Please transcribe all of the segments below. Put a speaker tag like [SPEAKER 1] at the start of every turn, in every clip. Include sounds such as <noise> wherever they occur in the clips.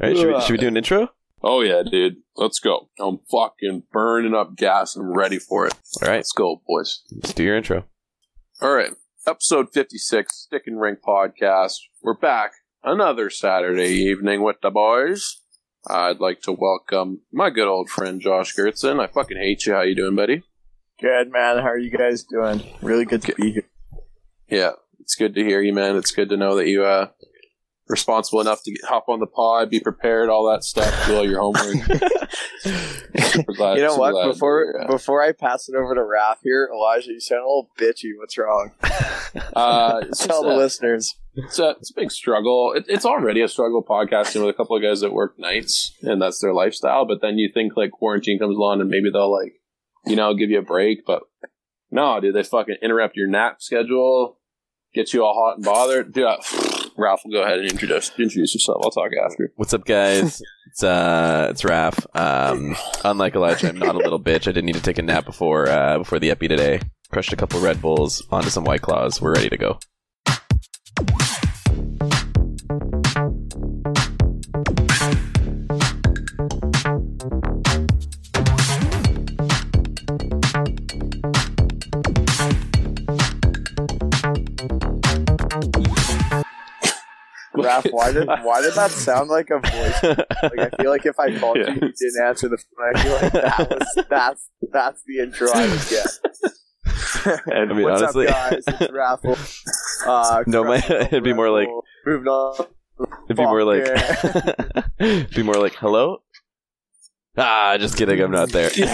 [SPEAKER 1] All right, should we, should we do an intro?
[SPEAKER 2] Oh yeah, dude. Let's go. I'm fucking burning up gas. I'm ready for it.
[SPEAKER 1] All right,
[SPEAKER 2] Let's go, boys.
[SPEAKER 1] let's do your intro.
[SPEAKER 2] All right. Episode 56, Stick and Ring Podcast. We're back another Saturday evening with the boys. I'd like to welcome my good old friend Josh Gertzen. I fucking hate you. How you doing, buddy?
[SPEAKER 3] Good man. How are you guys doing? Really good to be here.
[SPEAKER 2] Yeah, it's good to hear you, man. It's good to know that you uh responsible enough to get, hop on the pod, be prepared, all that stuff, do all your homework. <laughs> Glad-
[SPEAKER 3] you know what?
[SPEAKER 2] glad
[SPEAKER 3] Before
[SPEAKER 2] you're, uh,
[SPEAKER 3] before I pass it over to Raph here, Elijah, you sound a little bitchy. What's wrong? <laughs>
[SPEAKER 2] uh, <laughs>
[SPEAKER 3] Tell the
[SPEAKER 2] uh,
[SPEAKER 3] listeners.
[SPEAKER 2] it's a, it's a big struggle. It, it's already a struggle podcasting with a couple of guys that work nights, and that's their lifestyle. But then you think like quarantine comes along, and maybe they'll like, you know, give you a break. But no, dude, they fucking interrupt your nap schedule, get you all hot and bothered. Dude, uh, Ralph will go ahead and introduce introduce yourself. I'll talk after.
[SPEAKER 1] What's up, guys? It's uh, it's Raph. Um, unlike Elijah, I'm not a little bitch. I didn't need to take a nap before uh before the epi today. Crushed a couple Red Bulls onto some White Claws. We're ready to go.
[SPEAKER 3] Raph, <laughs> why did why did that sound like a voice? Like I feel like if I called
[SPEAKER 2] Yeah.
[SPEAKER 3] you, you didn't answer the phone. I feel like that was that's that's the intro I would get. <laughs>
[SPEAKER 1] I mean,
[SPEAKER 3] What's
[SPEAKER 1] honestly-
[SPEAKER 3] up, guys? It's <laughs> Raffle. Uh,
[SPEAKER 1] No, my- it'd be more like-
[SPEAKER 3] Raffle. moving on.
[SPEAKER 1] It'd be more like, it'd be more like, hello. Ah, just kidding. I'm not there.
[SPEAKER 2] Fuck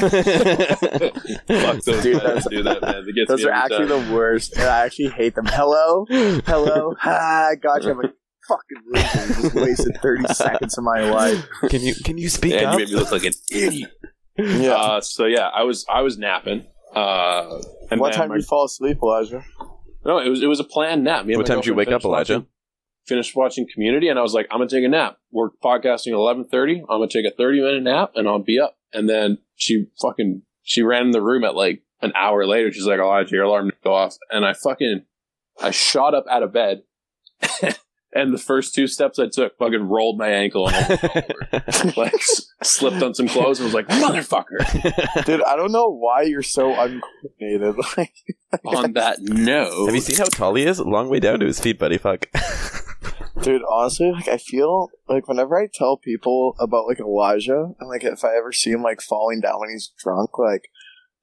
[SPEAKER 2] those
[SPEAKER 3] Dude,
[SPEAKER 2] guys do that, man.
[SPEAKER 3] Those are actually
[SPEAKER 2] time.
[SPEAKER 3] the worst. And I actually hate them. Hello, hello, ha, gotcha. I'm like fucking loser. You Just wasted thirty <laughs> seconds of my life.
[SPEAKER 1] can you can you speak up?
[SPEAKER 2] and
[SPEAKER 1] up?
[SPEAKER 2] you made me look like an idiot. <laughs>
[SPEAKER 3] Yeah.
[SPEAKER 2] Uh, so yeah, I was I was napping. Uh, and
[SPEAKER 3] what time
[SPEAKER 2] my-
[SPEAKER 3] did you fall asleep, Elijah?
[SPEAKER 2] No, it was it was a planned nap. Me and
[SPEAKER 1] What
[SPEAKER 2] my
[SPEAKER 1] time did you wake up, Elijah?
[SPEAKER 2] Watching, finished watching Community, and I was like, I'm gonna take a nap. We're podcasting at eleven thirty. I'm gonna take a thirty minute nap, and I'll be up. And then she fucking she ran in the room at like an hour later. She's like, Elijah, your alarm didn't go off, and I fucking I shot up out of bed. <laughs> And the first two steps I took, fucking rolled my ankle and almost fell like s- slipped on some clothes and was like, "Motherfucker!" <laughs>
[SPEAKER 3] Dude, I don't know why you're so uncoordinated. <laughs> Like,
[SPEAKER 2] On that note,
[SPEAKER 1] Have you seen how tall he is? Long way down to his feet, buddy. Fuck. <laughs>
[SPEAKER 3] dude, honestly, like I feel like whenever I tell people about like Elijah, and like if I ever see him like falling down when he's drunk, like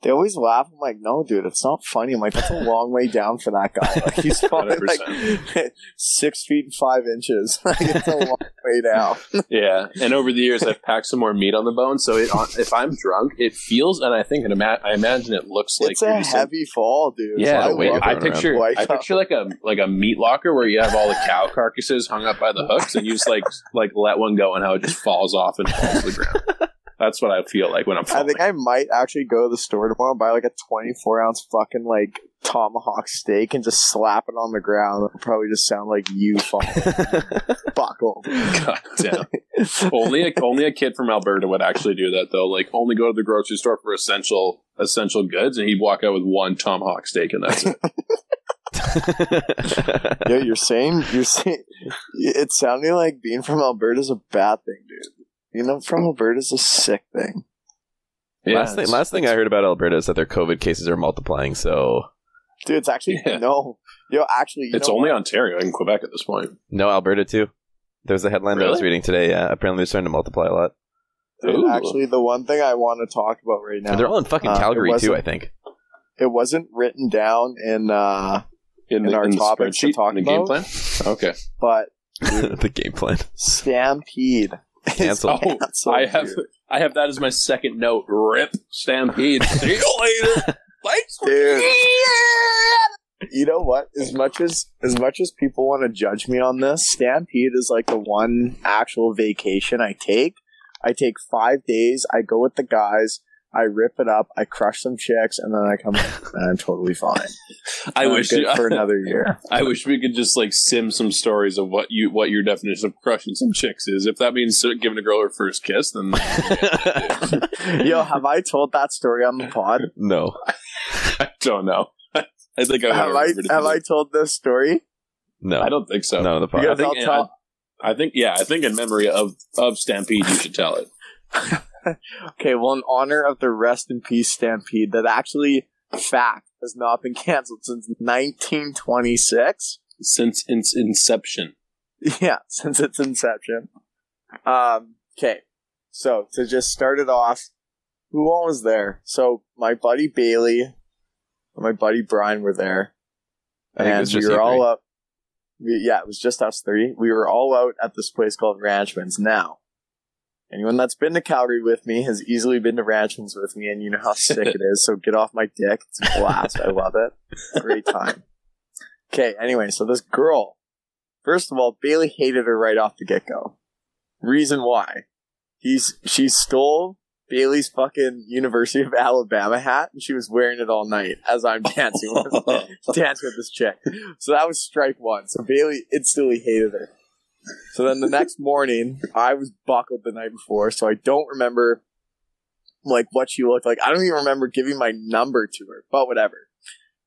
[SPEAKER 3] they always laugh. I'm like, no, dude, it's not funny. I'm like, that's a long way down for that guy. Like he's <laughs> probably like six feet and five inches. <laughs> Like it's a long way down. <laughs>
[SPEAKER 2] Yeah, and over the years, I've packed some more meat on the bone. So it, if I'm drunk, it feels, and I think, and ima- I imagine it looks like
[SPEAKER 3] it's a heavy fall, dude.
[SPEAKER 2] yeah,
[SPEAKER 3] So
[SPEAKER 1] the weight
[SPEAKER 2] I
[SPEAKER 1] it.
[SPEAKER 3] it.
[SPEAKER 2] picture, I picture like a like a meat locker where you have all the cow carcasses hung up by the hooks, and you just like like let one go, and how it just falls off and falls to the ground. That's what I feel like when I'm
[SPEAKER 3] I think I might actually go to the store tomorrow and buy like a 24 ounce fucking like tomahawk steak and just slap it on the ground. It'll probably just sound like you falling <laughs> buckled.
[SPEAKER 2] God damn. only a, only a kid from Alberta would actually do that though. Like only go to the grocery store for essential essential goods, and he'd walk out with one tomahawk steak, and that's it. <laughs> <laughs>
[SPEAKER 3] yeah, you're saying you're saying it's sounding like being from Alberta is a bad thing, dude. You know, from Alberta is a sick thing.
[SPEAKER 2] Yeah,
[SPEAKER 1] last thing, last thing I heard about Alberta is that their COVID cases are multiplying. So
[SPEAKER 3] Dude, it's actually
[SPEAKER 2] Yeah.
[SPEAKER 3] no. Yo, actually, you
[SPEAKER 2] It's
[SPEAKER 3] know
[SPEAKER 2] only
[SPEAKER 3] what?
[SPEAKER 2] Ontario and Quebec at this point.
[SPEAKER 1] no Alberta too. There was a headline that I was reading today. Yeah, apparently they're starting to multiply a lot.
[SPEAKER 3] Dude, actually, the one thing I want to talk about right now.
[SPEAKER 1] And they're all in fucking
[SPEAKER 3] Uh,
[SPEAKER 1] Calgary too. I think.
[SPEAKER 3] it wasn't written down in uh
[SPEAKER 2] In,
[SPEAKER 3] In our topics to talk
[SPEAKER 2] in the game
[SPEAKER 3] about?
[SPEAKER 2] plan. Okay.
[SPEAKER 3] but <laughs>
[SPEAKER 1] the game plan.
[SPEAKER 3] Stampede. <laughs> is
[SPEAKER 1] Cancel.
[SPEAKER 2] Oh,
[SPEAKER 3] canceled,
[SPEAKER 2] I have
[SPEAKER 3] dude.
[SPEAKER 2] I have that as my second note. Rip Stampede. <laughs> See you later. Thanks.
[SPEAKER 3] Dude. You know what? As much as as much as people want to judge me on this, Stampede is like the one actual vacation I take. I take five days. I go with the guys. I rip it up. I crush some chicks, and then I come back and I'm totally fine. <laughs>
[SPEAKER 2] I
[SPEAKER 3] I'm
[SPEAKER 2] wish
[SPEAKER 3] good
[SPEAKER 2] you,
[SPEAKER 3] for another year. <laughs>
[SPEAKER 2] I wish we could just like sim some stories of what you what your definition of crushing some chicks is. If that means giving a girl her first kiss, then <laughs>
[SPEAKER 3] Yo, have I told that story on the pod?
[SPEAKER 1] no.
[SPEAKER 2] I don't know. I think I
[SPEAKER 3] Have I have I told this story?
[SPEAKER 1] No.
[SPEAKER 2] I don't think so.
[SPEAKER 1] No, the
[SPEAKER 2] I
[SPEAKER 1] pod.
[SPEAKER 3] Because
[SPEAKER 2] think-
[SPEAKER 3] I'll tell
[SPEAKER 2] I think yeah, I think in memory of of Stampede, you should tell it.
[SPEAKER 3] Okay, well, in honor of the rest in peace stampede, that actually fact has not been canceled since 1926.
[SPEAKER 2] Since its inception. <laughs>
[SPEAKER 3] Yeah, since its inception. Um, okay, so to just start it off, who all was there? So my buddy Bailey, and my buddy Brian were there,
[SPEAKER 1] I
[SPEAKER 3] and we were all
[SPEAKER 1] three.
[SPEAKER 3] up. We, yeah, it was just us three. We were all out at this place called Ranchman's. Now, anyone that's been to Calgary with me has easily been to Ranchman's with me, and you know how sick it is. So get off my dick. It's a blast. I love it. Great time. Okay, anyway, so this girl, first of all, Bailey hated her right off the get go. Reason why. He's she stole Bailey's fucking University of Alabama hat and she was wearing it all night as I'm dancing with <laughs> dancing with this chick. So that was strike one. So Bailey instantly hated her. So then the next morning, I was buckled the night before, so I don't remember like what she looked like. I don't even remember giving my number to her, but whatever.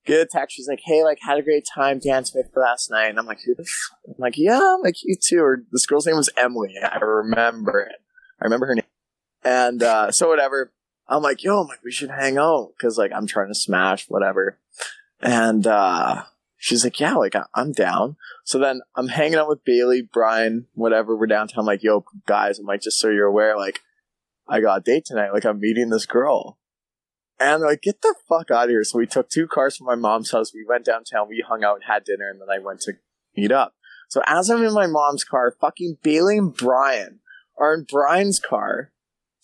[SPEAKER 3] Get a text. She's like, "Hey, like, had a great time dancing with last night." And I'm like, "Who the?" F-? I'm like, "Yeah, like you too." Or this girl's name was Emily. I remember it. I remember her name. And uh, so whatever. I'm like, "Yo, I'm like, we should hang out because like I'm trying to smash whatever." And uh, she's like, "Yeah, like I- I'm down." So then I'm hanging out with Bailey, Brian, whatever. We're downtown. I'm like, "Yo, guys," I'm like, just so you're aware, like, I got a date tonight. Like, I'm meeting this girl. And they're like, get the fuck out of here. So we took two cars from my mom's house. We went downtown. We hung out, had dinner, and then I went to meet up. So as I'm in my mom's car, fucking Bailey and Brian are in Brian's car,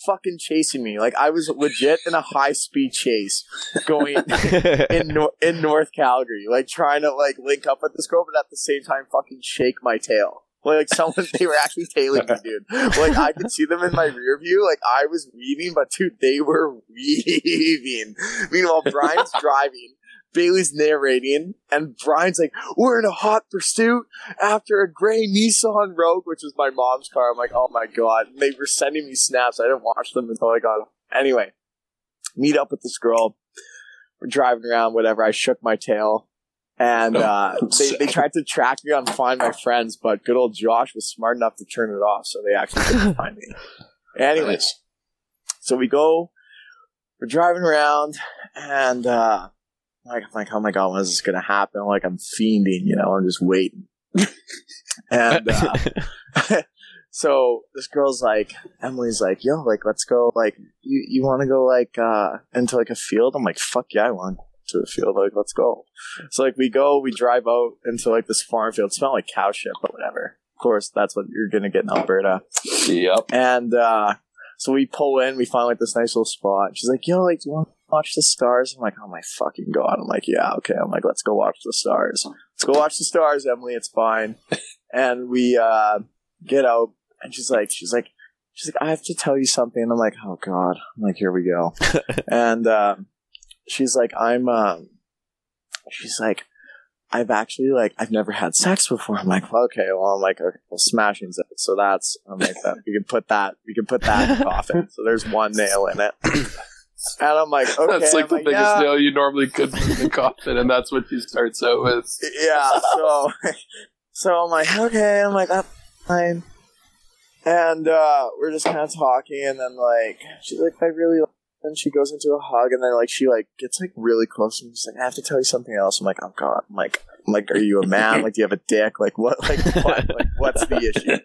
[SPEAKER 3] fucking chasing me. Like I was legit in a high speed chase going <laughs> in Nor- in North Calgary, like trying to like link up with this girl, but at the same time, fucking shake my tail. Like, like someone, they were actually tailing me, dude. Like I could see them in my rear view. Like I was weaving, but dude, they were <laughs> weaving. Meanwhile, Brian's driving. Bailey's narrating, and Brian's like, "We're in a hot pursuit after a gray Nissan Rogue, which was my mom's car." I'm like, "Oh my god!" And they were sending me snaps. I didn't watch them until I got. Anyway, meet up with this girl. We're driving around, whatever. I shook my tail, and uh, they they tried to track me on Find My Friends, but good old Josh was smart enough to turn it off, so they actually couldn't <laughs> find me. Anyways,
[SPEAKER 2] Nice.
[SPEAKER 3] so we go, we're driving around, and uh, like, I'm like, oh my god, when is this gonna happen? Like, I'm fiending, you know, I'm just waiting. <laughs> and uh, <laughs> so this girl's like, Emily's like, yo, like, let's go, like, you, you want to go, like, uh, into, like, a field? I'm like, fuck yeah, I want to a field, like, let's go. So, like, we go, we drive out into, like, this farm field. It smelled like cow shit, but whatever. Of course, that's what you're gonna get in Alberta.
[SPEAKER 2] Yep.
[SPEAKER 3] And uh, so we pull in, we find like this nice little spot. She's like, "Yo, like, do you want watch the stars?" I'm like, "Oh my fucking god!" I'm like, "Yeah, okay." I'm like, "Let's go watch the stars. Let's go watch the stars, Emily. It's fine." <laughs> and we uh, get out, and she's like, "She's like, she's like, I have to tell you something." And I'm like, "Oh god!" I'm like, "Here we go." <laughs> and uh, she's like, "I'm," um, she's like. I've actually like I've never had sex before. I'm like, well, okay, well, I'm like, okay, well, smashing's it. So that's I'm like that. We can put that. We can put that in the <laughs> coffin. So there's one nail in it. <clears throat> And I'm like, <laughs> okay,
[SPEAKER 2] that's like
[SPEAKER 3] I'm
[SPEAKER 2] the biggest
[SPEAKER 3] yeah,
[SPEAKER 2] nail you normally could put in the coffin, and that's what you start out with. <laughs>
[SPEAKER 3] yeah. So, <laughs> so I'm like, okay, I'm like, that's fine. And uh, we're just kind of talking, and then like she's like, I really. like and she goes into a hug, and then like she like gets like really close, and she's like, I have to tell you something else. I'm like, oh god. I'm like, I'm like, are you a man? <laughs> Like, do you have a dick? Like, what? Like, what? Like, what's the issue?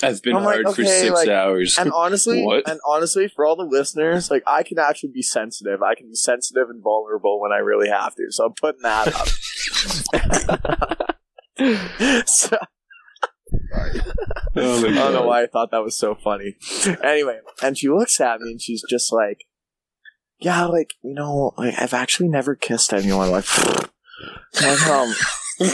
[SPEAKER 2] That's been
[SPEAKER 3] I'm like,
[SPEAKER 2] hard for six
[SPEAKER 3] like-
[SPEAKER 2] hours.
[SPEAKER 3] And honestly,
[SPEAKER 2] What?
[SPEAKER 3] and honestly, for all the listeners, like I can actually be sensitive. I can be sensitive and vulnerable when I really have to. So I'm putting that up. <laughs> <laughs> so,
[SPEAKER 2] Oh
[SPEAKER 3] I don't know why I thought that was so funny. Anyway, and she looks at me and she's just like, "Yeah, like you know, like I've actually never kissed anyone." Like, um. <laughs>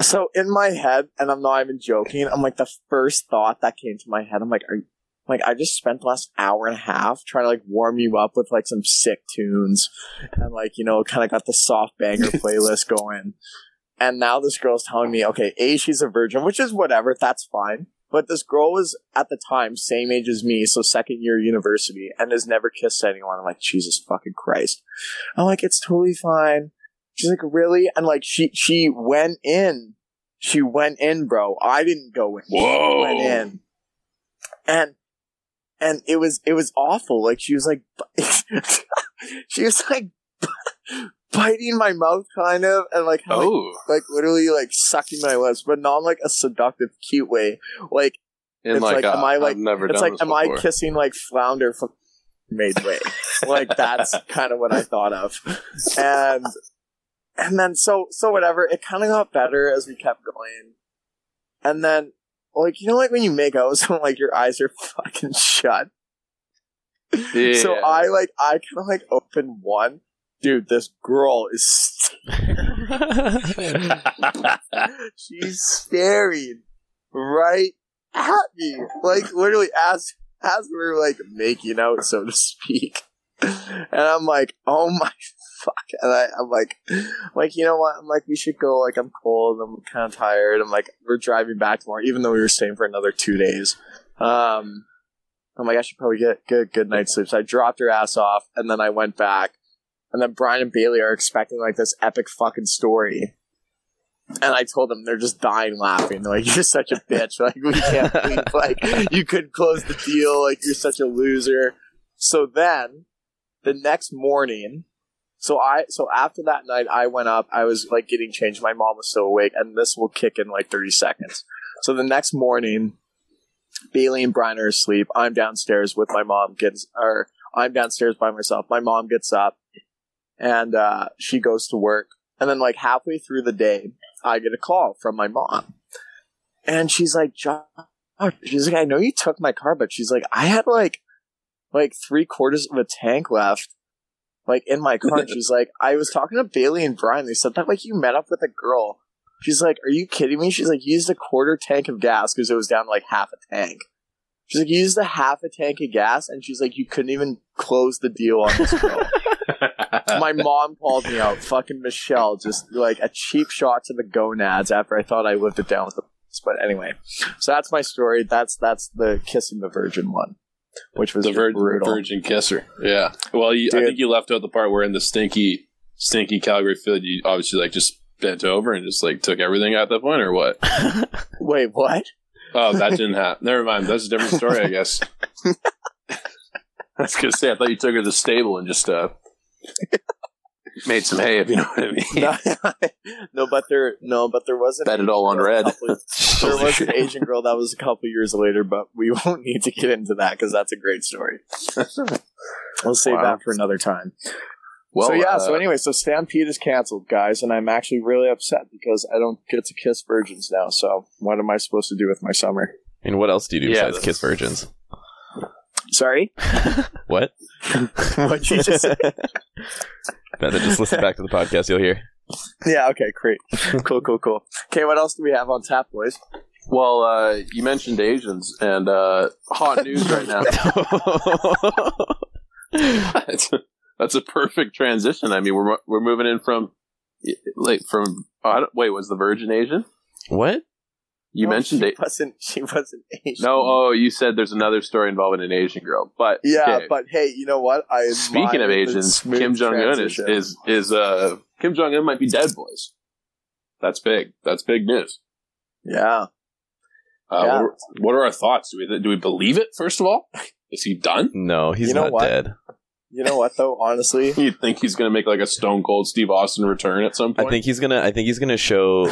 [SPEAKER 3] So in my head, and I'm not even joking, I'm like the first thought that came to my head. I'm like, are you, like I just spent the last hour and a half trying to like warm you up with like some sick tunes, and like you know, kind of got the soft banger <laughs> playlist going. And now this girl's telling me, okay, A, she's a virgin, which is whatever, that's fine. But this girl was at the time same age as me, so second year university, and has never kissed anyone. I'm like, Jesus fucking Christ. I'm like, it's totally fine. She's like, really? And like, she she went in. she went in, bro. I didn't go in.
[SPEAKER 2] Whoa.
[SPEAKER 3] She went in, and and it was it was awful. Like she was like, <laughs> she was like biting my mouth, kind of, and like like,
[SPEAKER 2] Oh,
[SPEAKER 3] like literally like sucking my lips, but not like a seductive, cute way. Like
[SPEAKER 2] in
[SPEAKER 3] It's
[SPEAKER 2] like,
[SPEAKER 3] like,
[SPEAKER 2] a,
[SPEAKER 3] am I, like-
[SPEAKER 2] never
[SPEAKER 3] it's like, am I kissing like flounder from made way? <laughs> like that's kind of what I thought of, and and then so so whatever. It kind of got better as we kept going, and then like you know like when you make out with someone like your eyes are fucking shut.
[SPEAKER 2] Yeah.
[SPEAKER 3] So I like I kind of like open one. Dude, this girl is <laughs> <laughs> she's staring right at me, like literally as as we are like making out, so to speak. And I'm like, oh my fuck! And I, I'm like, like you know what? I'm like, we should go. Like I'm cold. I'm kind of tired. I'm like, we're driving back tomorrow, even though we were staying for another two days. Um, I'm like, I should probably get good good night's sleep. So I dropped her ass off, and then I went back. And then Brian and Bailey are expecting like this epic fucking story. And I told them they're just dying laughing. They're like, <laughs> you're such a bitch. Like, we can't <laughs> believe, like, you could close the deal. Like, you're such a loser. So then, the next morning, so I, so after that night, I went up, I was like getting changed. My mom was still awake, and this will kick in like 30 seconds. So the next morning, Bailey and Brian are asleep. I'm downstairs with my mom, gets, or I'm downstairs by myself. My mom gets up and uh, she goes to work. And then, like, halfway through the day, I get a call from my mom. And she's like, John, she's like, I know you took my car, but she's like, I had like, like three quarters of a tank left, like in my car. She's like, I was talking to Bailey and Brian. They said that like you met up with a girl. She's like, Are you kidding me? She's like, used a quarter tank of gas because it was down to like half a tank. She's like, you used a half a tank of gas, and she's like, you couldn't even close the deal on this girl. <laughs> <laughs> my mom called me out, fucking Michelle, just like a cheap shot to the gonads after I thought I lived it down with the. But anyway, so that's my story. That's that's the kissing the virgin one, which was
[SPEAKER 2] the vir- virgin kisser. Yeah. Well, you, I think you left out the part where in the stinky, stinky Calgary field, you obviously like just bent over and just like took everything at that point, or what? <laughs>
[SPEAKER 3] Wait, what?
[SPEAKER 2] Oh, that didn't happen. <laughs> Never mind. That's a different story, I guess. I was gonna say, I thought you took her to the stable and just uh made some hay, if you know what I mean. <laughs>
[SPEAKER 3] no, <laughs> no, but there, no, but there wasn't.
[SPEAKER 2] Bet it all on red. <laughs>
[SPEAKER 3] There was an Asian girl that was a couple years later, but we won't need to get into that because that's a great story. We'll save
[SPEAKER 2] Wow.
[SPEAKER 3] that for another time.
[SPEAKER 2] Well,
[SPEAKER 3] so yeah,
[SPEAKER 2] uh,
[SPEAKER 3] so anyway, so Stampede is canceled, guys, and I'm actually really upset because I don't get to kiss virgins now. So what am I supposed to do with my summer?
[SPEAKER 1] And what else do you do
[SPEAKER 2] Yeah,
[SPEAKER 1] besides kiss virgins?
[SPEAKER 3] Sorry, <laughs>
[SPEAKER 1] What? <laughs>
[SPEAKER 3] what you just said? <laughs>
[SPEAKER 1] Better just listen back to the podcast. You'll hear.
[SPEAKER 3] Yeah, okay, great, cool, cool, cool. Okay, what else do we have on tap, boys?
[SPEAKER 2] well, uh, you mentioned Asians and uh, hot news right now. that's, that's a perfect transition. I mean, we're we're moving in from like from oh, wait, was the Virgin Asian?
[SPEAKER 1] what?
[SPEAKER 2] You
[SPEAKER 3] No,
[SPEAKER 2] mentioned
[SPEAKER 3] she
[SPEAKER 2] it.
[SPEAKER 3] wasn't. She wasn't Asian.
[SPEAKER 2] No, oh, you said there's another story involving an Asian girl, but
[SPEAKER 3] Yeah,
[SPEAKER 2] okay.
[SPEAKER 3] but hey, you know what? I
[SPEAKER 2] Speaking of Asians, Kim Jong Un is, is is uh Kim Jong Un might be dead, boys. That's big. That's big news.
[SPEAKER 3] yeah.
[SPEAKER 2] Uh,
[SPEAKER 3] Yeah.
[SPEAKER 2] what, are, what are our thoughts? Do we do we believe it? First of all, is he done?
[SPEAKER 1] No, he's
[SPEAKER 3] You know
[SPEAKER 1] not
[SPEAKER 3] what?
[SPEAKER 1] dead.
[SPEAKER 3] You know what though? Honestly, <laughs>
[SPEAKER 2] You think he's going to make like a Stone Cold Steve Austin return at some point?
[SPEAKER 1] I think he's gonna. I think he's gonna show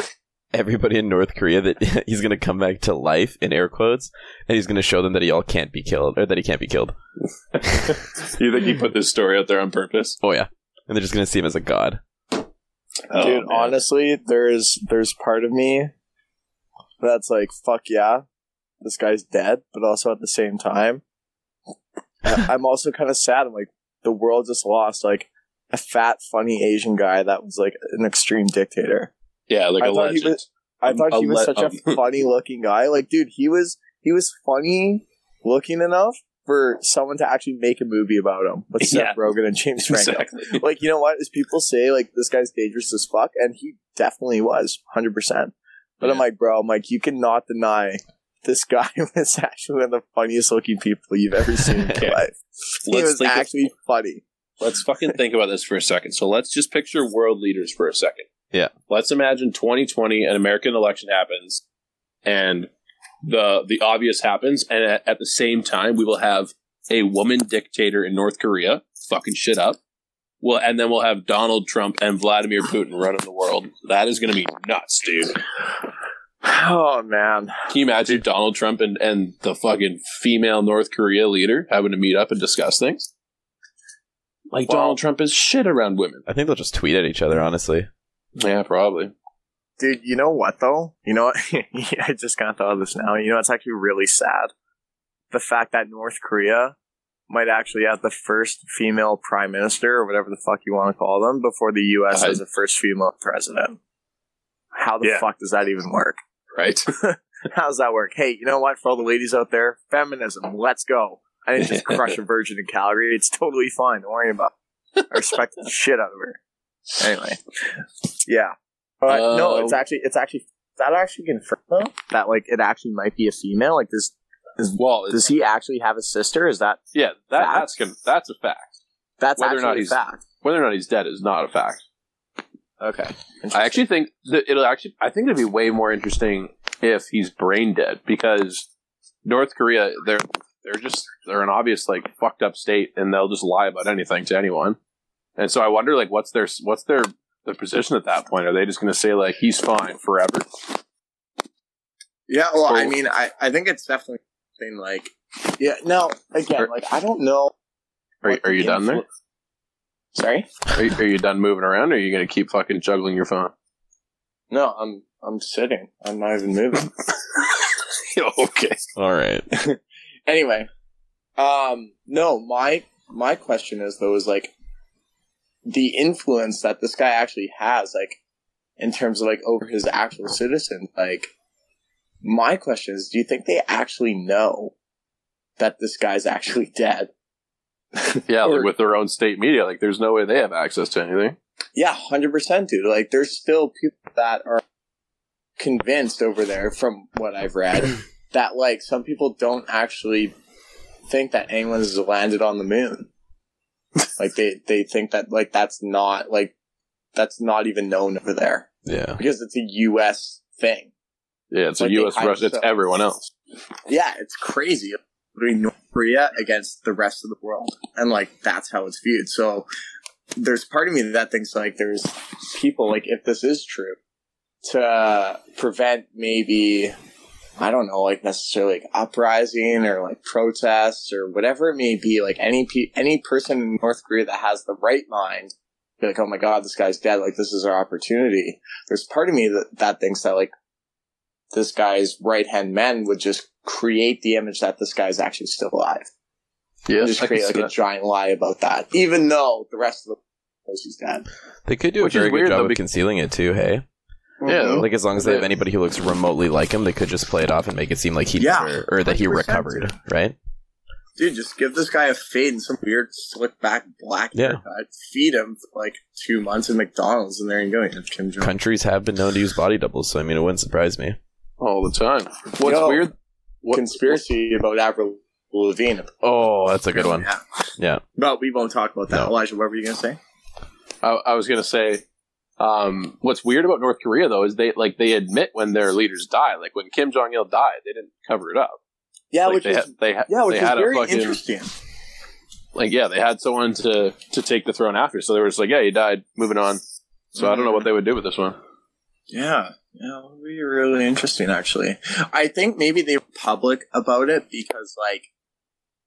[SPEAKER 1] everybody in North Korea that <laughs> he's gonna come back to life in air quotes, and he's gonna show them that he all can't be killed, or that he can't be killed. <laughs>
[SPEAKER 2] you think he put this story out there on purpose?
[SPEAKER 1] Oh yeah, and they're just gonna see him as a god.
[SPEAKER 2] Oh,
[SPEAKER 3] dude,
[SPEAKER 2] man.
[SPEAKER 3] honestly, there's there's part of me that's like, fuck yeah, this guy's dead, but also at the same time, I- <laughs> I'm also kind of sad. I'm like, the world just lost like a fat, funny Asian guy that was like an extreme dictator.
[SPEAKER 2] Yeah, like
[SPEAKER 3] I
[SPEAKER 2] a
[SPEAKER 3] thought he
[SPEAKER 2] legend.
[SPEAKER 3] was- I thought
[SPEAKER 2] A
[SPEAKER 3] he was
[SPEAKER 2] le-
[SPEAKER 3] such a
[SPEAKER 2] um, <laughs>
[SPEAKER 3] funny looking guy. Like, dude, he was he was funny looking enough for someone to actually make a movie about him with Seth
[SPEAKER 2] Yeah.
[SPEAKER 3] Rogen and James Franco.
[SPEAKER 2] exactly. <laughs>
[SPEAKER 3] Like, you know what? As people say, like this guy's dangerous as fuck, and he definitely was, hundred percent. But I'm like, bro, I'm like, you cannot deny this guy <laughs> was actually one of the funniest looking people you've ever seen in your
[SPEAKER 2] Yeah.
[SPEAKER 3] life. He
[SPEAKER 2] Let's
[SPEAKER 3] was
[SPEAKER 2] think of-
[SPEAKER 3] actually funny.
[SPEAKER 2] Let's fucking think about this for a second. So let's just picture world leaders for a second.
[SPEAKER 1] Yeah.
[SPEAKER 2] Let's imagine 2020, an American election happens, and the the obvious happens, and at, at the same time, we will have a woman dictator in North Korea fucking shit up. Well, and then we'll have Donald Trump and Vladimir Putin running the world. That is going to be nuts, dude.
[SPEAKER 3] Oh man,
[SPEAKER 2] Can you imagine Donald Trump and, and the fucking female North Korea leader having to meet up and discuss things? Like
[SPEAKER 3] Well-
[SPEAKER 2] Donald Trump is shit around women.
[SPEAKER 1] I think they'll just tweet at each other. Honestly,
[SPEAKER 2] Yeah, probably.
[SPEAKER 3] dude. You know what though? You know what? <laughs> I just kind of thought of this now. You know, it's actually really sad. The fact that North Korea might actually have the first female prime minister or whatever the fuck you want to call them before the U.S.
[SPEAKER 2] I-
[SPEAKER 3] has the first female president. How the
[SPEAKER 2] Yeah.
[SPEAKER 3] fuck does that even work? <laughs>
[SPEAKER 2] Right?
[SPEAKER 3] How does that work? Hey, you know what? For all the ladies out there, feminism, let's go. I didn't just <laughs> crush a virgin in Calgary. It's totally fine. Don't worry about it. I respect the shit out of her. Anyway. Yeah. But no,
[SPEAKER 2] Uh,
[SPEAKER 3] it's actually it's actually that actually confirmed? That like it actually might be a female? Like does
[SPEAKER 2] well, it's,
[SPEAKER 3] does he actually have a sister? Is that
[SPEAKER 2] yeah, that, that's gonna, that's a fact.
[SPEAKER 3] that's
[SPEAKER 2] Whether or not
[SPEAKER 3] a
[SPEAKER 2] he's-
[SPEAKER 3] fact?
[SPEAKER 2] Whether or not he's dead is not a fact.
[SPEAKER 3] Okay.
[SPEAKER 2] I actually think that it'll actually. I think it'd be way more interesting if he's brain dead because North Korea, they're they're just they're an obvious like fucked up state, and they'll just lie about anything to anyone. And so I wonder, like, what's their what's their their position at that point? Are they just going to say like he's fine forever?
[SPEAKER 3] Yeah, well, I mean, I, I think it's definitely something like, yeah, no, again,
[SPEAKER 2] Or-
[SPEAKER 3] like, I don't know.
[SPEAKER 2] Are, are you done there?
[SPEAKER 3] Sorry?
[SPEAKER 2] Are you, are you done moving around, or are you going to keep fucking juggling your phone?
[SPEAKER 3] No, I'm, I'm sitting. I'm not even moving. <laughs> <laughs>
[SPEAKER 2] okay.
[SPEAKER 1] all right. <laughs>
[SPEAKER 3] anyway, um, no, my, my question is though, is like, the influence that this guy actually has, like, in terms of like over his actual citizens, like, my question is, do you think they actually know that this guy's actually <laughs> dead?
[SPEAKER 2] Yeah,
[SPEAKER 3] Or-
[SPEAKER 2] like with their own state media, like there's no way they have access to anything.
[SPEAKER 3] Yeah, hundred percent, dude. Like, there's still people that are convinced over there, from what I've read, <clears throat> that like some people don't actually think that anyone has landed on the moon. Like they they think that like that's not like that's not even known over there
[SPEAKER 1] Yeah.
[SPEAKER 3] because it's a U.S. thing.
[SPEAKER 2] Yeah, it's
[SPEAKER 3] Like
[SPEAKER 2] a U.S. Russia. It's everyone else.
[SPEAKER 3] Yeah, it's crazy. Between North Korea against the rest of the world, and like that's how it's viewed. So there's part of me that thinks like there's people like if this is true to prevent maybe I don't know like necessarily like uprising or like protests or whatever it may be like any pe- any person in North Korea that has the right mind be like oh my god this guy's dead. Like this is our opportunity. There's part of me that that thinks that like this guy's right hand men would just create the image that this guy's actually still alive.
[SPEAKER 2] Yeah,
[SPEAKER 3] just create like a giant lie about that even though the rest of the knows he's dead.
[SPEAKER 1] They could do
[SPEAKER 2] Which
[SPEAKER 1] a
[SPEAKER 2] is
[SPEAKER 1] very
[SPEAKER 2] weird,
[SPEAKER 1] good job
[SPEAKER 2] though,
[SPEAKER 1] of concealing it too. Hey,
[SPEAKER 2] Yeah.
[SPEAKER 3] Mhm.
[SPEAKER 1] like as long as they have anybody who looks remotely like him, they could just play it off and make it seem like he
[SPEAKER 3] Yeah,
[SPEAKER 1] never, or that he
[SPEAKER 3] 100%,
[SPEAKER 1] recovered. Right?
[SPEAKER 3] Dude, just give this guy a fade and some weird slick back black
[SPEAKER 1] Yeah.
[SPEAKER 3] haircut. Feed him for like two months at McDonald's, and there you go. You have Kim Jong.
[SPEAKER 1] Countries have been known to use body doubles, so I mean, it wouldn't surprise me.
[SPEAKER 2] all the time. What's
[SPEAKER 3] Yo,
[SPEAKER 2] weird? What,
[SPEAKER 3] Conspiracy about Avril Lavigne.
[SPEAKER 1] Oh, that's a good one.
[SPEAKER 3] Yeah.
[SPEAKER 1] Yeah.
[SPEAKER 3] But we won't talk about that.
[SPEAKER 1] No.
[SPEAKER 3] Elijah, what were you gonna say?
[SPEAKER 2] I, I was gonna say, um, what's weird about North Korea though is they like they admit when their leaders die. Like when Kim Jong Il died, they didn't cover it up.
[SPEAKER 3] Yeah,
[SPEAKER 2] like
[SPEAKER 3] which
[SPEAKER 2] they
[SPEAKER 3] is
[SPEAKER 2] they
[SPEAKER 3] yeah, which
[SPEAKER 2] they
[SPEAKER 3] is
[SPEAKER 2] had
[SPEAKER 3] very
[SPEAKER 2] a fucking
[SPEAKER 3] interesting.
[SPEAKER 2] like yeah, they had someone to to take the throne after. So they were just like, yeah, he died, moving on. So I don't know what they would do with this one.
[SPEAKER 3] Yeah, yeah, it would be really interesting actually. I think maybe they were public about it because like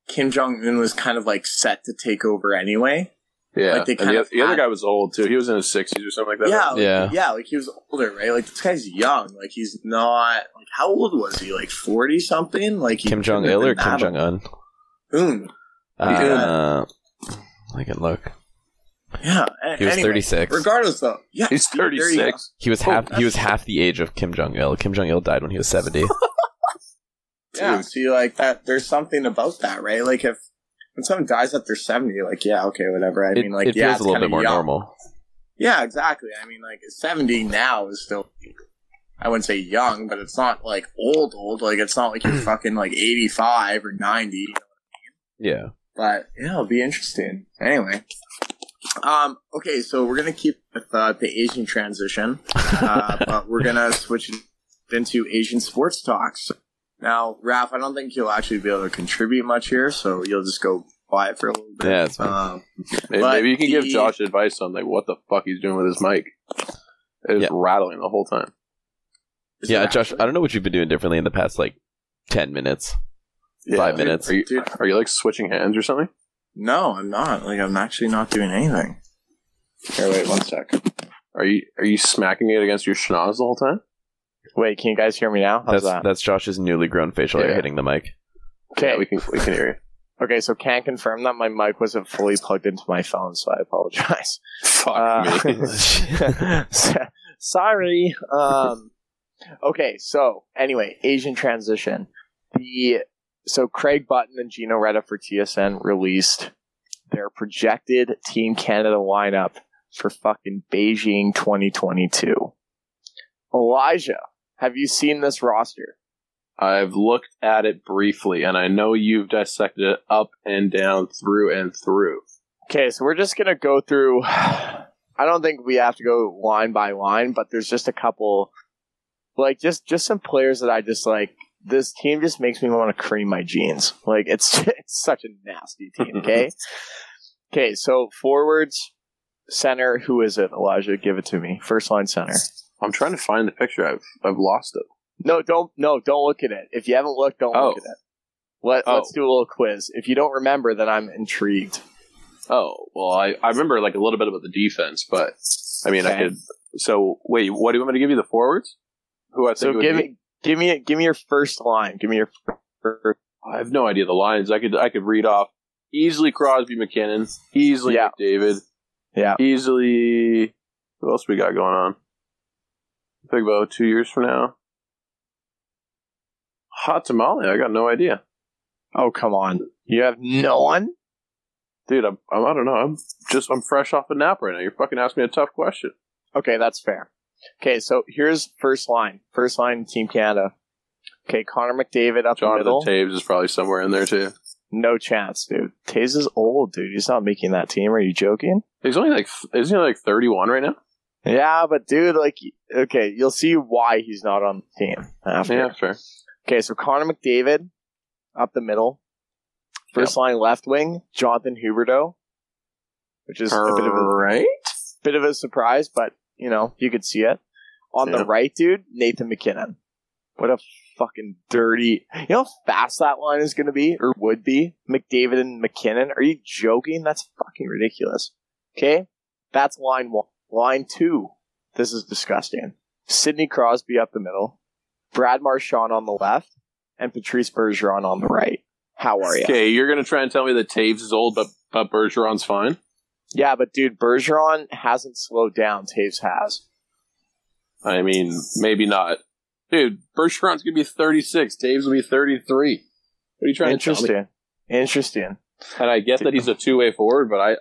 [SPEAKER 3] Kim Jong Un was kind of like set to take over anyway.
[SPEAKER 2] Yeah,
[SPEAKER 3] Like, they
[SPEAKER 2] and
[SPEAKER 3] kind
[SPEAKER 2] the,
[SPEAKER 3] of
[SPEAKER 2] the other guy was old too. He was in his sixties or something like that.
[SPEAKER 3] Yeah, like,
[SPEAKER 1] Yeah.
[SPEAKER 3] yeah, like he was older, right? Like this guy's young. Like he's not like how old was he? Like forty something? Like he
[SPEAKER 1] Kim Jong Il or Kim Jong Un?
[SPEAKER 3] old. Un.
[SPEAKER 1] Uh, I can look.
[SPEAKER 3] Yeah. a-
[SPEAKER 1] He was
[SPEAKER 3] anyway,
[SPEAKER 1] 36.
[SPEAKER 3] Regardless, though, yeah,
[SPEAKER 2] he's
[SPEAKER 3] there
[SPEAKER 2] thirty
[SPEAKER 3] you go.
[SPEAKER 2] six.
[SPEAKER 1] He was
[SPEAKER 3] Oh,
[SPEAKER 1] half. He was half the age of Kim Jong Il. Kim Jong Il died when he was seventy. <laughs>
[SPEAKER 3] Yeah, see, like that. There's something about that, right? Like if when someone dies at their seventy, like, yeah, okay, whatever. I
[SPEAKER 1] it
[SPEAKER 3] mean, like,
[SPEAKER 1] it
[SPEAKER 3] yeah,
[SPEAKER 1] feels
[SPEAKER 3] it's
[SPEAKER 1] a little bit more
[SPEAKER 3] young.
[SPEAKER 1] normal.
[SPEAKER 3] Yeah, exactly. I mean, like seventy now is still. I wouldn't say young, but it's not like old, old. Like it's not like you're <clears throat> fucking like eighty five or ninety.
[SPEAKER 1] Yeah.
[SPEAKER 3] But yeah, it'll be interesting. Anyway,
[SPEAKER 4] Um, okay, so we're gonna keep with uh, the Asian transition, uh, <laughs> but we're gonna switch into Asian sports talks. Now, Raph, I don't think you'll actually be able to contribute much here, so you'll just go quiet for a little bit.
[SPEAKER 1] Yeah, that's.
[SPEAKER 4] Um,
[SPEAKER 2] Maybe, maybe you can give Josh advice on like what the fuck he's doing with his mic. It's
[SPEAKER 1] Yeah.
[SPEAKER 2] rattling the whole time.
[SPEAKER 4] is
[SPEAKER 1] yeah, Josh,
[SPEAKER 4] actually?
[SPEAKER 1] I don't know what you've been doing differently in the past like ten minutes. Five minutes.
[SPEAKER 2] Are you,
[SPEAKER 4] Dude.
[SPEAKER 2] are you like switching hands or something?
[SPEAKER 4] No, I'm not. Like, I'm actually not doing anything.
[SPEAKER 2] Here, wait one sec. Are you are you smacking it against your schnoz the whole time?
[SPEAKER 3] Wait, can you guys hear me now? How's
[SPEAKER 1] That's
[SPEAKER 3] that?
[SPEAKER 1] that's Josh's newly grown facial hair
[SPEAKER 2] Yeah.
[SPEAKER 1] hitting the mic.
[SPEAKER 3] Okay.
[SPEAKER 2] Yeah, we can we can hear you.
[SPEAKER 3] Okay, so can't confirm that my mic wasn't fully plugged into my phone, so I apologize.
[SPEAKER 2] Fuck
[SPEAKER 3] Uh,
[SPEAKER 2] me. <laughs> <laughs>
[SPEAKER 3] Sorry. Um, okay, so anyway, Asian transition. The so Craig Button and Gino Reda for TSN released their projected Team Canada lineup for fucking Beijing 2022. Elijah, have you seen this roster?
[SPEAKER 2] I've looked at it briefly, and I know you've dissected it up and down, through and through.
[SPEAKER 3] Okay, so we're just gonna go through. <sighs> I don't think we have to go line by line, but there's just a couple, like just just some players that I just like. This team just makes me want to cream my jeans. Like it's <laughs> it's such a nasty team. <laughs> Okay, okay. So forwards, center. Who is it? Elijah, give it to me. First line center.
[SPEAKER 2] I'm trying to find the picture. I've I've lost it.
[SPEAKER 3] No, don't no, don't look at it. If you haven't looked, don't
[SPEAKER 2] Oh.
[SPEAKER 3] look at it. Let
[SPEAKER 2] Oh.
[SPEAKER 3] Let's do a little quiz. If you don't remember, then I'm intrigued.
[SPEAKER 2] Oh well, I, I remember like a little bit about the defense, but I mean, I could. So wait, what do you want me to give you the forwards? Who I think
[SPEAKER 3] So give
[SPEAKER 2] be?
[SPEAKER 3] me give me give me your first line. Give me your first.
[SPEAKER 2] I have no idea the lines. I could I could read off easily Crosby, MacKinnon, easily
[SPEAKER 3] Yeah.
[SPEAKER 2] David,
[SPEAKER 3] Yeah.
[SPEAKER 2] easily. What else we got going on? Think about two years from now. Hot tamale. I got no idea,
[SPEAKER 3] Oh come on! You have no one.
[SPEAKER 2] dude. I'm, I'm I don't know. I'm just I'm fresh off a nap right now. You're fucking asking me a tough question.
[SPEAKER 3] Okay, that's fair. Okay, so here's first line. First line, Team Canada. Okay, Connor McDavid up the
[SPEAKER 2] Jonathan
[SPEAKER 3] middle.
[SPEAKER 2] Toews is probably somewhere in there too.
[SPEAKER 3] no chance, dude. Toews is old, dude. He's not making that team. Are you joking?
[SPEAKER 2] He's only like isn't he like 31 right now?
[SPEAKER 3] Yeah, but dude, like, okay, you'll see why he's not on the team after.
[SPEAKER 2] Yeah, fair.
[SPEAKER 3] Okay, so Connor McDavid up the middle. First line left wing, Jonathan Huberdeau, which is a bit of a
[SPEAKER 2] right.
[SPEAKER 3] bit of a surprise, but you know you could see it. On
[SPEAKER 2] Yeah.
[SPEAKER 3] the right, dude, Nathan MacKinnon. What a fucking dirty! You know how fast that line is going to be, or would be. McDavid and MacKinnon. Are you joking? That's fucking ridiculous. Okay, that's line one. Line two. This is disgusting. Sidney Crosby up the middle, Brad Marchand on the left, and Patrice Bergeron on the right. How are you?
[SPEAKER 2] Okay, you're gonna try and tell me that Toews is old, but but Bergeron's fine.
[SPEAKER 3] Yeah, but dude, Bergeron hasn't slowed down. Toews has.
[SPEAKER 2] I mean, maybe not. Dude, Bergeron's gonna be 36. Toews will be 33. What are you trying to tell me?
[SPEAKER 3] Interesting. Interesting.
[SPEAKER 2] And I get that he's a two way forward, but I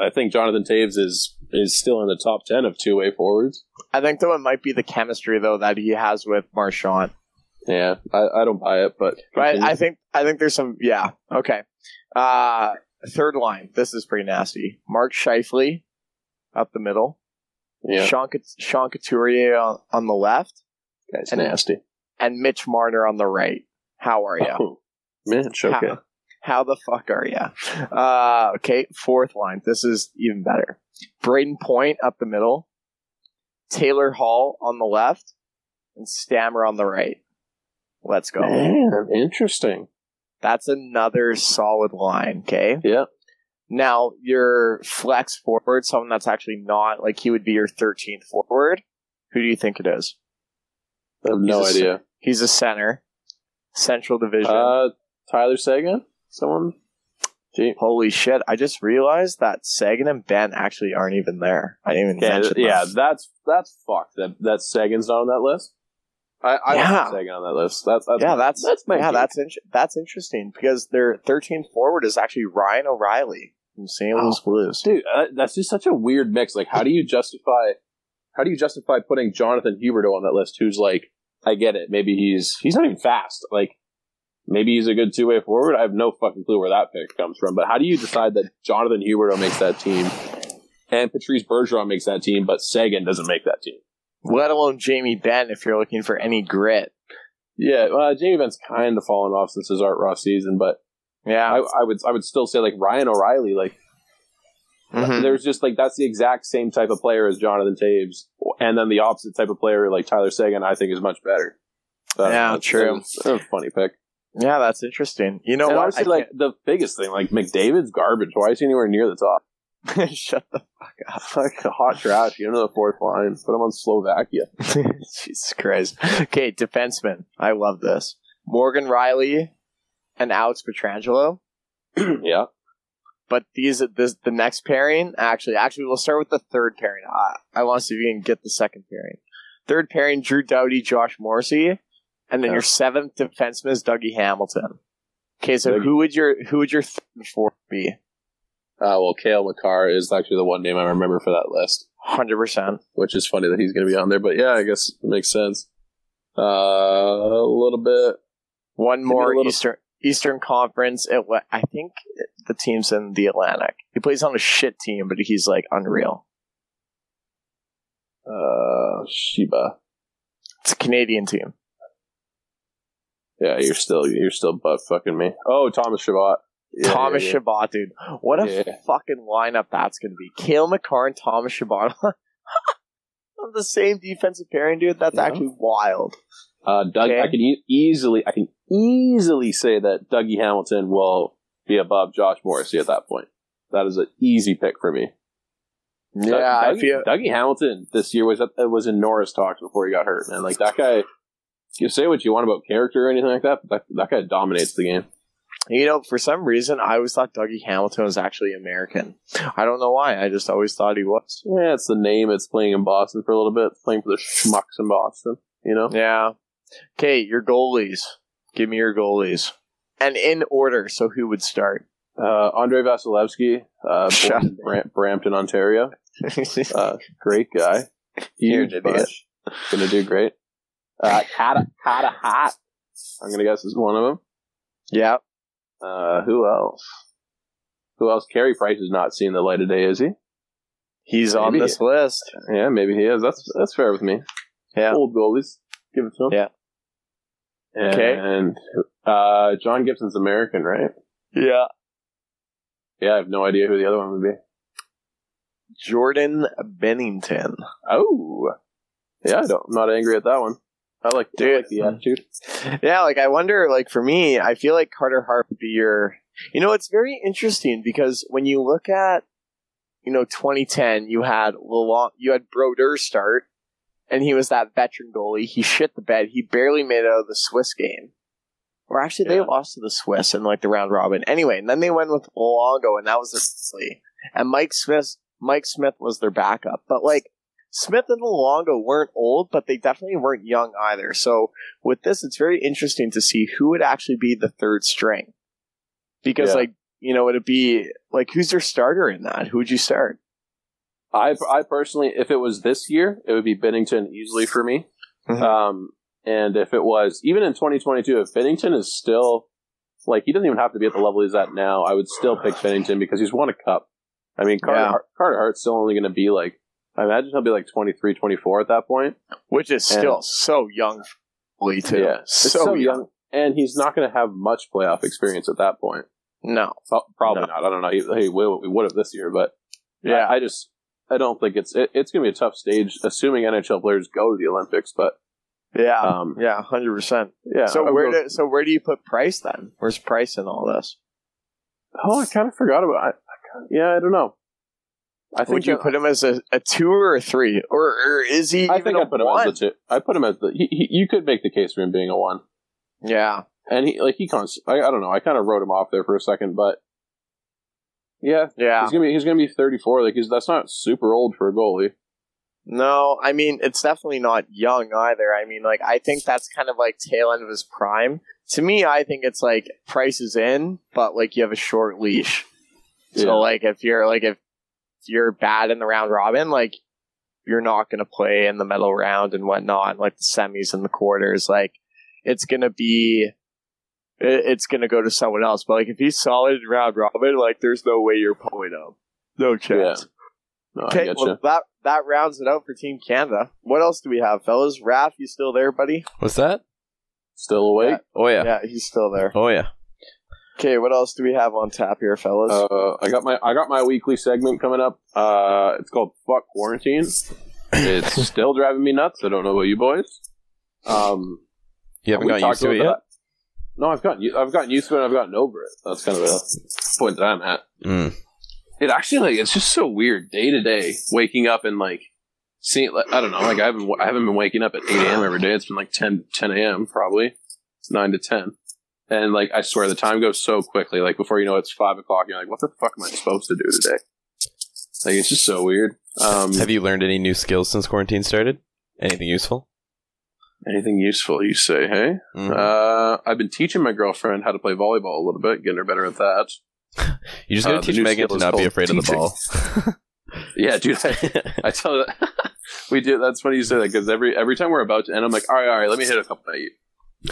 [SPEAKER 2] I think Jonathan Toews is is still in the top ten of two way forwards.
[SPEAKER 3] I think though it might be the chemistry though that he has with Marchand.
[SPEAKER 2] Yeah, I, I don't buy it, but
[SPEAKER 3] But I think I think there's some yeah okay. Uh, third line. This is pretty nasty. Mark Scheifele up the middle.
[SPEAKER 2] yeah,
[SPEAKER 3] Sean, Sean Couturier on, on the left,
[SPEAKER 2] that's
[SPEAKER 3] and-
[SPEAKER 2] nasty.
[SPEAKER 3] and Mitch Marner on the right. How are you?
[SPEAKER 2] Oh, Mitch, okay.
[SPEAKER 3] How, how the fuck are you? Uh, okay, fourth line. This is even better. Brayden Point up the middle. Taylor Hall on the left, and Stammer on the right. Let's go.
[SPEAKER 2] Man, interesting.
[SPEAKER 3] That's another solid line. Okay.
[SPEAKER 2] Yeah.
[SPEAKER 3] Now your flex forward, someone that's actually not like he would be your 13th forward. Who do you think it is?
[SPEAKER 2] I have no
[SPEAKER 3] He's a
[SPEAKER 2] idea.
[SPEAKER 3] He's a center, Central Division.
[SPEAKER 2] Uh, Tyler Seguin? Someone? Gee.
[SPEAKER 3] Holy shit! I just realized that Seguin and Benn actually aren't even there. I didn't even
[SPEAKER 2] Yeah,
[SPEAKER 3] mention
[SPEAKER 2] yeah, that's that's fucked. That that Seguin's not on that list. I, I
[SPEAKER 3] Yeah.
[SPEAKER 2] want Seguin on that list. That's, that's
[SPEAKER 3] yeah, that's
[SPEAKER 2] that's my
[SPEAKER 3] yeah, that's in- that's interesting because their 13th forward is actually Ryan O'Reilly from St. Louis Blues.
[SPEAKER 2] dude. Uh, that's just such a weird mix. Like, how do you justify? How do you justify putting Jonathan Huberdeau on that list? Who's like, I get it. Maybe he's he's not even fast. Like, maybe he's a good two way forward. I have no fucking clue where that pick comes from. But how do you decide that Jonathan Huberdeau makes that team and Patrice Bergeron makes that team, but Seguin doesn't make that team.
[SPEAKER 3] Let alone Jamie Benn if you're looking for any grit.
[SPEAKER 2] Yeah, well, Jamie Benn's kind of fallen off since his Art Ross season, but
[SPEAKER 3] Yeah.
[SPEAKER 2] I, I would I would still say like Ryan O'Reilly, like
[SPEAKER 3] Mhm.
[SPEAKER 2] there's just like that's the exact same type of player as Jonathan Toews, and then the opposite type of player like Tyler Seguin, I think is much better.
[SPEAKER 3] Yeah,
[SPEAKER 2] that's-
[SPEAKER 3] true.
[SPEAKER 2] that's- that's a funny pick.
[SPEAKER 3] Yeah, that's interesting. You know
[SPEAKER 2] and
[SPEAKER 3] what?
[SPEAKER 2] honestly,
[SPEAKER 3] I
[SPEAKER 2] like the biggest thing, like McDavid's garbage. Why is he anywhere near the top? <laughs> <laughs>
[SPEAKER 3] shut the
[SPEAKER 2] like a hot trash. Get into the fourth line. Put him on Slovakia. <laughs>
[SPEAKER 3] Jesus Christ. Okay, defenseman. I love this. Morgan Rielly and Alex Pietrangelo. <clears throat>
[SPEAKER 2] yeah.
[SPEAKER 3] But these this the next pairing actually actually we'll start with the third pairing. I, I want to see if we can get the second pairing. Third pairing: Drew Doughty, Josh Morrissey, and then
[SPEAKER 2] Yeah.
[SPEAKER 3] your seventh defenseman is Dougie Hamilton. Okay, so
[SPEAKER 2] Dougie.
[SPEAKER 3] who would your who would your third and fourth be?
[SPEAKER 2] Uh, well, Cale Makar is actually the one name I remember for that list,
[SPEAKER 3] Hundred percent.
[SPEAKER 2] which is funny that he's going to be on there. But yeah, I guess it makes sense. Uh, a little bit.
[SPEAKER 3] One more
[SPEAKER 2] little-
[SPEAKER 3] Eastern Eastern Conference. It, I think the team's in the Atlantic. He plays on a shit team, but he's like unreal.
[SPEAKER 2] Uh, Sheba.
[SPEAKER 3] It's a Canadian team.
[SPEAKER 2] Yeah, you're still you're still butt fucking me. Oh, Thomas Chabot. Yeah,
[SPEAKER 3] Thomas
[SPEAKER 2] yeah, yeah.
[SPEAKER 3] Chabot, dude. What a
[SPEAKER 2] Yeah.
[SPEAKER 3] fucking lineup that's going to be. Cale Makar and Thomas Chabot <laughs> on the same defensive pairing, dude. That's actually wild.
[SPEAKER 2] Uh, Doug,
[SPEAKER 3] Okay.
[SPEAKER 2] I can e- easily, I can easily say that Dougie Hamilton will be above Josh Morrissey at that point. That is an easy pick for me.
[SPEAKER 3] Yeah,
[SPEAKER 2] Doug-
[SPEAKER 3] I
[SPEAKER 2] Dougie,
[SPEAKER 3] feel.
[SPEAKER 2] Dougie Hamilton this year was uh, was in Norris talks before he got hurt, man. Like that guy. You say what you want about character or anything like that, but that, that guy dominates the game.
[SPEAKER 3] You know, for some reason, I always thought Dougie Hamilton was actually American. I don't know why. I just always thought he was.
[SPEAKER 2] Yeah, it's the name. It's playing in Boston for a little bit. It's playing for the schmucks in Boston. You know.
[SPEAKER 3] Yeah. Okay, your goalies. Give me your goalies. And in order, so who would start?
[SPEAKER 2] Uh, Andre Vasilevskiy, uh, born Bram- Brampton, Ontario. <laughs> Uh, great guy. Huge bunch. Gonna do great. Uh, Kata, Kata Hot. I'm gonna guess is one of them.
[SPEAKER 3] yeah.
[SPEAKER 2] Uh, who else? Who else? Carey Price is not seeing the light of day, is he?
[SPEAKER 3] He's on
[SPEAKER 2] Maybe.
[SPEAKER 3] this list.
[SPEAKER 2] Yeah, maybe he is. That's that's fair with me.
[SPEAKER 3] Yeah.
[SPEAKER 2] Old goalies. Give it to him.
[SPEAKER 3] Yeah. Okay.
[SPEAKER 2] And uh, John Gibson's American, right?
[SPEAKER 3] Yeah.
[SPEAKER 2] Yeah, I have no idea who the other one would be.
[SPEAKER 3] Jordan Binnington.
[SPEAKER 2] Oh, yeah, I don't, I'm not angry at that one. I like, I
[SPEAKER 3] Dude.
[SPEAKER 2] like the attitude.
[SPEAKER 3] Yeah, like I wonder, like for me, I feel like Carter Hart would be your. You know, it's very interesting because when you look at, you know, 2010, you had Lalonde, you had Brodeur start, and he was that veteran goalie. He shit the bed. He barely made it out of the Swiss game. Or actually, they
[SPEAKER 2] Yeah.
[SPEAKER 3] lost to the Swiss in like the round robin. Anyway, and then they went with Luongo, and that was their. And Mike Smith, Mike Smith was their backup. But like Smith and Luongo weren't old, but they definitely weren't young either. So with this, it's very interesting to see who would actually be the third string. Because,
[SPEAKER 2] Yeah.
[SPEAKER 3] like, you know, it'd be like, who's their starter in that? Who would you start?
[SPEAKER 2] I, I personally, if it was this year, it would be Binnington easily for me.
[SPEAKER 3] Mhm.
[SPEAKER 2] Um, and if it was even in 2022, if Binnington is still like he doesn't even have to be at the level he's at now, I would still pick Binnington because he's won a cup. I mean, Carter,
[SPEAKER 3] Yeah.
[SPEAKER 2] Carter Hart's still only going to be like, I imagine he'll be like 23, 24 at that point.
[SPEAKER 3] Which is still
[SPEAKER 2] And-
[SPEAKER 3] so young, Lee, too.
[SPEAKER 2] Yeah, It's
[SPEAKER 3] so, young.
[SPEAKER 2] and he's not going to have much playoff experience at that point.
[SPEAKER 3] No.
[SPEAKER 2] Pro- Probably
[SPEAKER 3] No.
[SPEAKER 2] not. I don't know. He, he would have this year, but
[SPEAKER 3] Yeah.
[SPEAKER 2] I, I just I don't think it's it, it's going to be a tough stage, assuming NHL players go to the Olympics. But
[SPEAKER 3] yeah.
[SPEAKER 2] um,
[SPEAKER 3] yeah, hundred percent.
[SPEAKER 2] yeah.
[SPEAKER 3] So
[SPEAKER 2] I
[SPEAKER 3] where do so where do you put Price then? Where's Price in all this?
[SPEAKER 2] oh, I kind of forgot about. I, I yeah, I don't know. I think
[SPEAKER 3] Would you put him as a, a two or a three, or, or is he
[SPEAKER 2] I think
[SPEAKER 3] a
[SPEAKER 2] I put him as the two. I put him as the. He, he, you could make the case for him being a one,
[SPEAKER 3] yeah,
[SPEAKER 2] and he like he cons. I, I don't know. I kind of wrote him off there for a second, but yeah,
[SPEAKER 3] yeah.
[SPEAKER 2] he's gonna be he's gonna be thirty four. Like he's that's not super old for a goalie.
[SPEAKER 3] No, I mean it's definitely not young either. I mean, like I think that's kind of like tail end of his prime. To me, I think it's like Price is in, but like you have a short leash. So
[SPEAKER 2] Yeah.
[SPEAKER 3] like if you're like if you're bad in the round robin, like you're not going to play in the middle round and whatnot, like the semis and the quarters. Like it's going to be, it's going to go to someone else. But like if he's solid in round robin, like there's no way you're pulling him. No chance.
[SPEAKER 2] No,
[SPEAKER 3] Okay, well that that rounds it out for Team Canada. What else do we have, fellas? Raph, you still there, buddy?
[SPEAKER 1] What's that?
[SPEAKER 2] Still awake?
[SPEAKER 1] Oh yeah.
[SPEAKER 3] Yeah, he's still there.
[SPEAKER 1] Oh yeah.
[SPEAKER 3] Okay, what else do we have on tap here, fellas?
[SPEAKER 2] Uh, I got my I got my weekly segment coming up. Uh, it's called "Fuck Quarantine." It's <laughs> still driving me nuts. I don't know about you boys. Um,
[SPEAKER 1] You haven't
[SPEAKER 2] we
[SPEAKER 1] gotten
[SPEAKER 2] talked
[SPEAKER 1] used to it
[SPEAKER 2] about
[SPEAKER 1] yet.
[SPEAKER 2] that. No, I've gotten I've gotten used to it. and I've gotten over it. That's kind of a point that I'm at.
[SPEAKER 1] Mm.
[SPEAKER 2] It actually like it's just so weird day to day waking up and like seeing like, I don't know like I haven't I haven't been waking up at eight a.m. every day. It's been like 10, 10 a.m. probably nine to ten, and like I swear the time goes so quickly. Like before you know it, it's five o'clock. You're like, what the fuck am I supposed to do today? Like it's just so weird. Um,
[SPEAKER 1] Have you learned any new skills since quarantine started? Anything useful?
[SPEAKER 2] anything useful you say? Hey,
[SPEAKER 1] Mhm.
[SPEAKER 2] uh, I've been teaching my girlfriend how to play volleyball a little bit, getting her better at that. <laughs>
[SPEAKER 1] you just gotta
[SPEAKER 2] uh,
[SPEAKER 1] teach Megan to not be afraid of the ball. <laughs>
[SPEAKER 2] Yeah, dude. I, <laughs> I tell you, we do. That's funny you say that because every every time we're about to end, I'm like, all right, all right, let me hit a couple at you.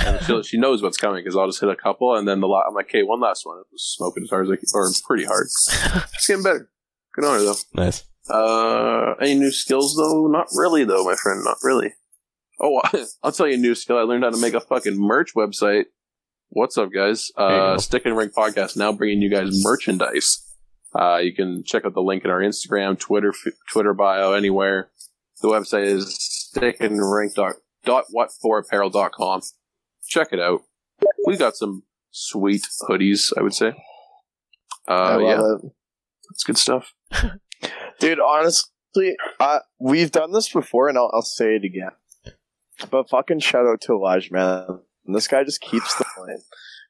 [SPEAKER 2] And she, she knows what's coming because I'll just hit a couple, and then the lot. I'm like, okay, one last one. It was smoking as hard as I can, or pretty hard. <laughs> It's getting better. Good on her though.
[SPEAKER 1] nice.
[SPEAKER 2] Uh, any new skills though? Not really though, my friend. Not really. Oh, <laughs> I'll tell you a new skill. I learned how to make a fucking merch website. What's up, guys? Uh. Stick and Rink Podcast now bringing you guys merchandise. Uh, you can check out the link in our Instagram, Twitter, f- Twitter bio, anywhere. The website is stickandrink dot what dot whatforapparel.com. Check it out. We got some sweet hoodies, I would say. Uh, yeah,
[SPEAKER 3] it.
[SPEAKER 2] it's good stuff. <laughs>
[SPEAKER 3] Dude, honestly, uh, we've done this before, and I'll, I'll say it again. But fucking shout out to Elijah, man. This guy just keeps the line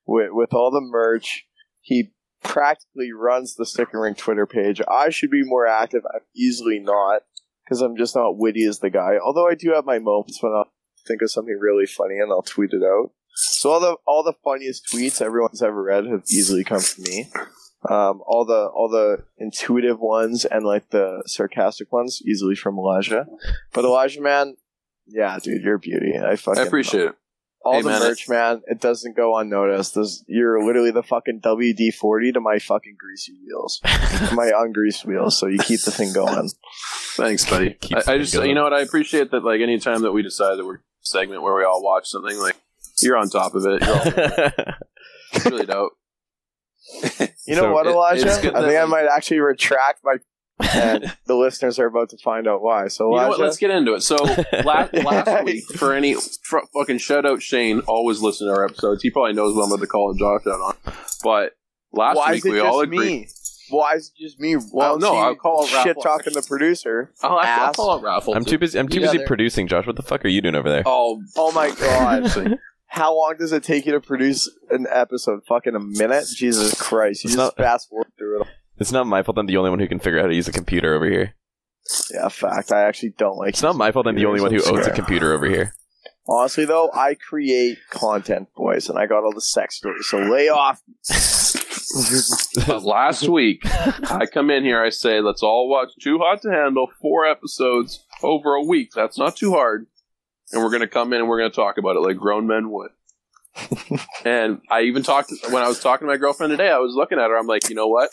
[SPEAKER 3] with with all the merch. He practically runs the Stick and Rink Twitter page. I should be more active. I'm easily not because I'm just not witty as the guy. Although I do have my moments when I'll think of something really funny and I'll tweet it out. So all the all the funniest tweets everyone's ever read have easily come from me. Um, all the all the intuitive ones and like the sarcastic ones easily from Elijah. But Elijah, man, yeah, dude, you're a beauty. I fucking
[SPEAKER 2] I appreciate it.
[SPEAKER 3] all
[SPEAKER 2] Hey,
[SPEAKER 3] the
[SPEAKER 2] man,
[SPEAKER 3] merch, man. It doesn't go unnoticed. This, you're literally the fucking WD forty to my fucking greasy wheels, <laughs> my ungreased wheels. So you keep the thing going.
[SPEAKER 2] Thanks, buddy. I, I just,
[SPEAKER 1] going.
[SPEAKER 2] you know what? I appreciate that. Like, anytime that we decide that we're a segment where we all watch something, like you're on top of it. You're all, <laughs> it's really dope. <laughs>
[SPEAKER 3] You know
[SPEAKER 2] So
[SPEAKER 3] what, Elijah?
[SPEAKER 2] it's good
[SPEAKER 3] I think
[SPEAKER 2] that-
[SPEAKER 3] I might actually retract my. And <laughs> the listeners are about to find out why. So
[SPEAKER 2] You know what? Let's get into it. So last, last week, for any for fucking shout out Shane, always listen to our episodes. He probably knows what I'm about to call a Josh out on. But last
[SPEAKER 3] why
[SPEAKER 2] week
[SPEAKER 3] is it
[SPEAKER 2] we
[SPEAKER 3] just
[SPEAKER 2] all agreed.
[SPEAKER 3] me? Why is it just me? Oh, well,
[SPEAKER 2] no, I'll call it
[SPEAKER 3] shit
[SPEAKER 2] Raffle.
[SPEAKER 3] talking the producer. <laughs>
[SPEAKER 2] Oh, I'll, I'll
[SPEAKER 3] Ass.
[SPEAKER 2] call out Raffle.
[SPEAKER 1] I'm too busy. I'm too
[SPEAKER 3] Yeah,
[SPEAKER 1] busy
[SPEAKER 3] there-
[SPEAKER 1] producing, Josh. What the fuck are you doing over there?
[SPEAKER 2] Oh,
[SPEAKER 3] Oh my god. <laughs> How long does it take you to produce an episode? Fucking a minute? Jesus Christ. You
[SPEAKER 1] It's
[SPEAKER 3] just
[SPEAKER 1] not-
[SPEAKER 3] fast forward through it.
[SPEAKER 1] It's not my fault. I'm the only one who can figure out how to use a computer over here.
[SPEAKER 3] Yeah, fact. I actually don't like
[SPEAKER 1] It's not my fault. I'm the only one who owns a computer over here.
[SPEAKER 3] Honestly, though, I create content, boys, and I got all the sex stories, so lay off.
[SPEAKER 2] Last week, I come in here, I say, let's all watch Too Hot to Handle, four episodes over a week. That's not too hard. And we're going to come in and we're going to talk about it like grown men would. <laughs> and I even talked, when I was talking to my girlfriend today, I was looking at her, I'm like, you know what?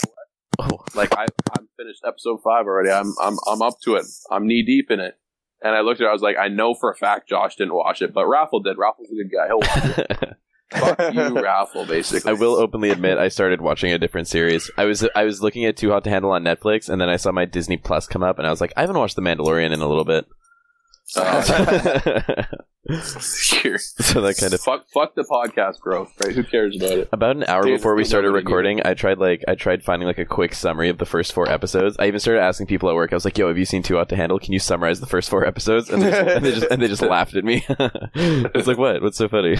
[SPEAKER 1] Oh,
[SPEAKER 2] Like, I, I'm finished episode five already. I'm, I'm, I'm up to it. I'm knee deep in it. And I looked at her, I was like, I know for a fact Josh didn't watch it, but Raffle did. Raffle's a good guy. He'll watch it. <laughs> Fuck <laughs> you, Raffle, basically.
[SPEAKER 1] I will openly admit I started watching a different series. I was I was looking at Too Hot to Handle on Netflix, and then I saw my Disney Plus come up, and I was like, I haven't watched The Mandalorian in a little bit.
[SPEAKER 2] Uh, <laughs> <laughs>
[SPEAKER 1] so that kind of
[SPEAKER 2] fuck, fuck the podcast growth, right? Who cares about it?
[SPEAKER 1] About an hour
[SPEAKER 2] Dude,
[SPEAKER 1] before we started recording, I tried like I tried finding like a quick summary of the first four episodes. I even started asking people at work. I was like, "Yo, have you seen Too Hot to Handle? Can you summarize the first four episodes?" And they just, and they just, and they just laughed at me. I was like, "What? What's so funny?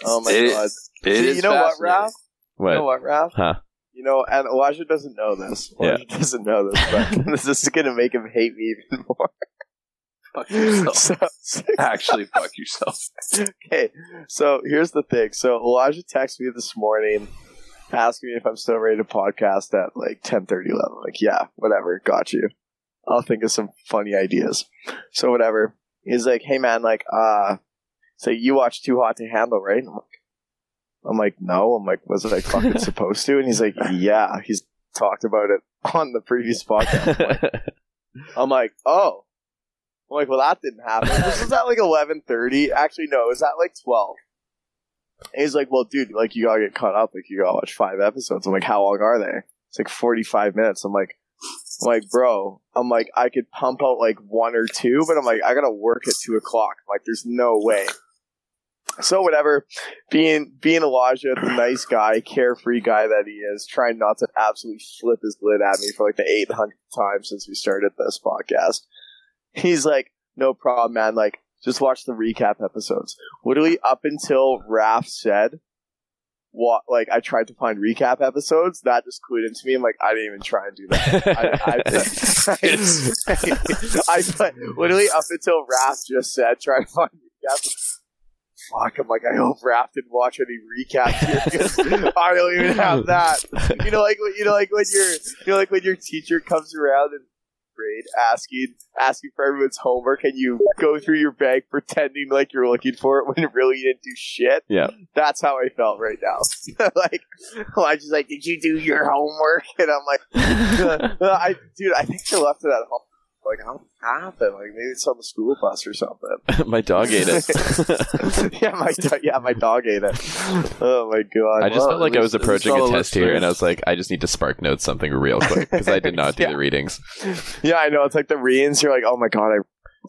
[SPEAKER 1] <laughs>
[SPEAKER 3] Oh my
[SPEAKER 2] It-
[SPEAKER 3] god.
[SPEAKER 2] It
[SPEAKER 3] See, you know what, Ralph?
[SPEAKER 1] What?
[SPEAKER 3] You know what, Raph?
[SPEAKER 1] Huh?
[SPEAKER 3] You know, and Elijah doesn't know this. Elijah doesn't know this, but <laughs> <laughs> this is going to make him hate me even more.
[SPEAKER 2] Fuck yourself.
[SPEAKER 3] So, so-
[SPEAKER 2] Actually, fuck yourself.
[SPEAKER 3] okay, so here's the thing. So Elijah texted me this morning asking me if I'm still ready to podcast at like 10 30, 11. Like, yeah, whatever, got you. I'll think of some funny ideas. So whatever. He's like, hey man, like, uh, so you watch Too Hot to Handle, right? I'm like, I'm like, no. I'm like, was I fucking supposed to? And he's like, yeah. He's talked about it on the previous podcast. I'm like, oh. I'm like, well, that didn't happen. This was at like 11:30. Actually, no, it was at like 12. And he's like, well, dude, like you gotta get caught up. Like you gotta watch five episodes. I'm like, how long are they? It's like 45 minutes. I'm like, I'm like, bro, I'm like, I could pump out like one or two, but I'm like, I gotta work at two o'clock. I'm like, there's no way. So whatever, being being Elijah, the nice guy, carefree guy that he is, trying not to absolutely flip his lid at me for like the 800th time since we started this podcast. He's like, no problem, man. Like, just watch the recap episodes. Literally up until Raph said, what, like, I tried to find recap episodes, that just clued into me. I'm like, I didn't even try and do that. I, I, <laughs> <laughs> I, I, literally up until Raph just said, try to find recap. Fuck, I'm like, I hope Raph didn't watch any recaps here because <laughs> I don't even have that. You know, like, you know, like when your, you know, like when your teacher comes around and grade asking asking for everyone's homework and you go through your bag pretending like you're looking for it when <laughs> really you didn't do shit.
[SPEAKER 1] Yeah.
[SPEAKER 3] That's how I felt right now. <laughs> like I just like, did you do your homework? And I'm like I dude, I think I left it at home. Like, how happened? Like maybe it's on the school bus or something. <laughs>
[SPEAKER 1] My dog ate it. <laughs>
[SPEAKER 3] yeah, my do- yeah, my dog ate it. Oh my god!
[SPEAKER 1] I just
[SPEAKER 2] Well,
[SPEAKER 1] felt like I was
[SPEAKER 2] at least- at
[SPEAKER 1] approaching a test here, and I was like, I just need to spark note something real quick because I did <laughs> not do
[SPEAKER 3] Yeah.
[SPEAKER 1] the readings.
[SPEAKER 3] Yeah, I know. It's like the readings. You're like, oh my god, I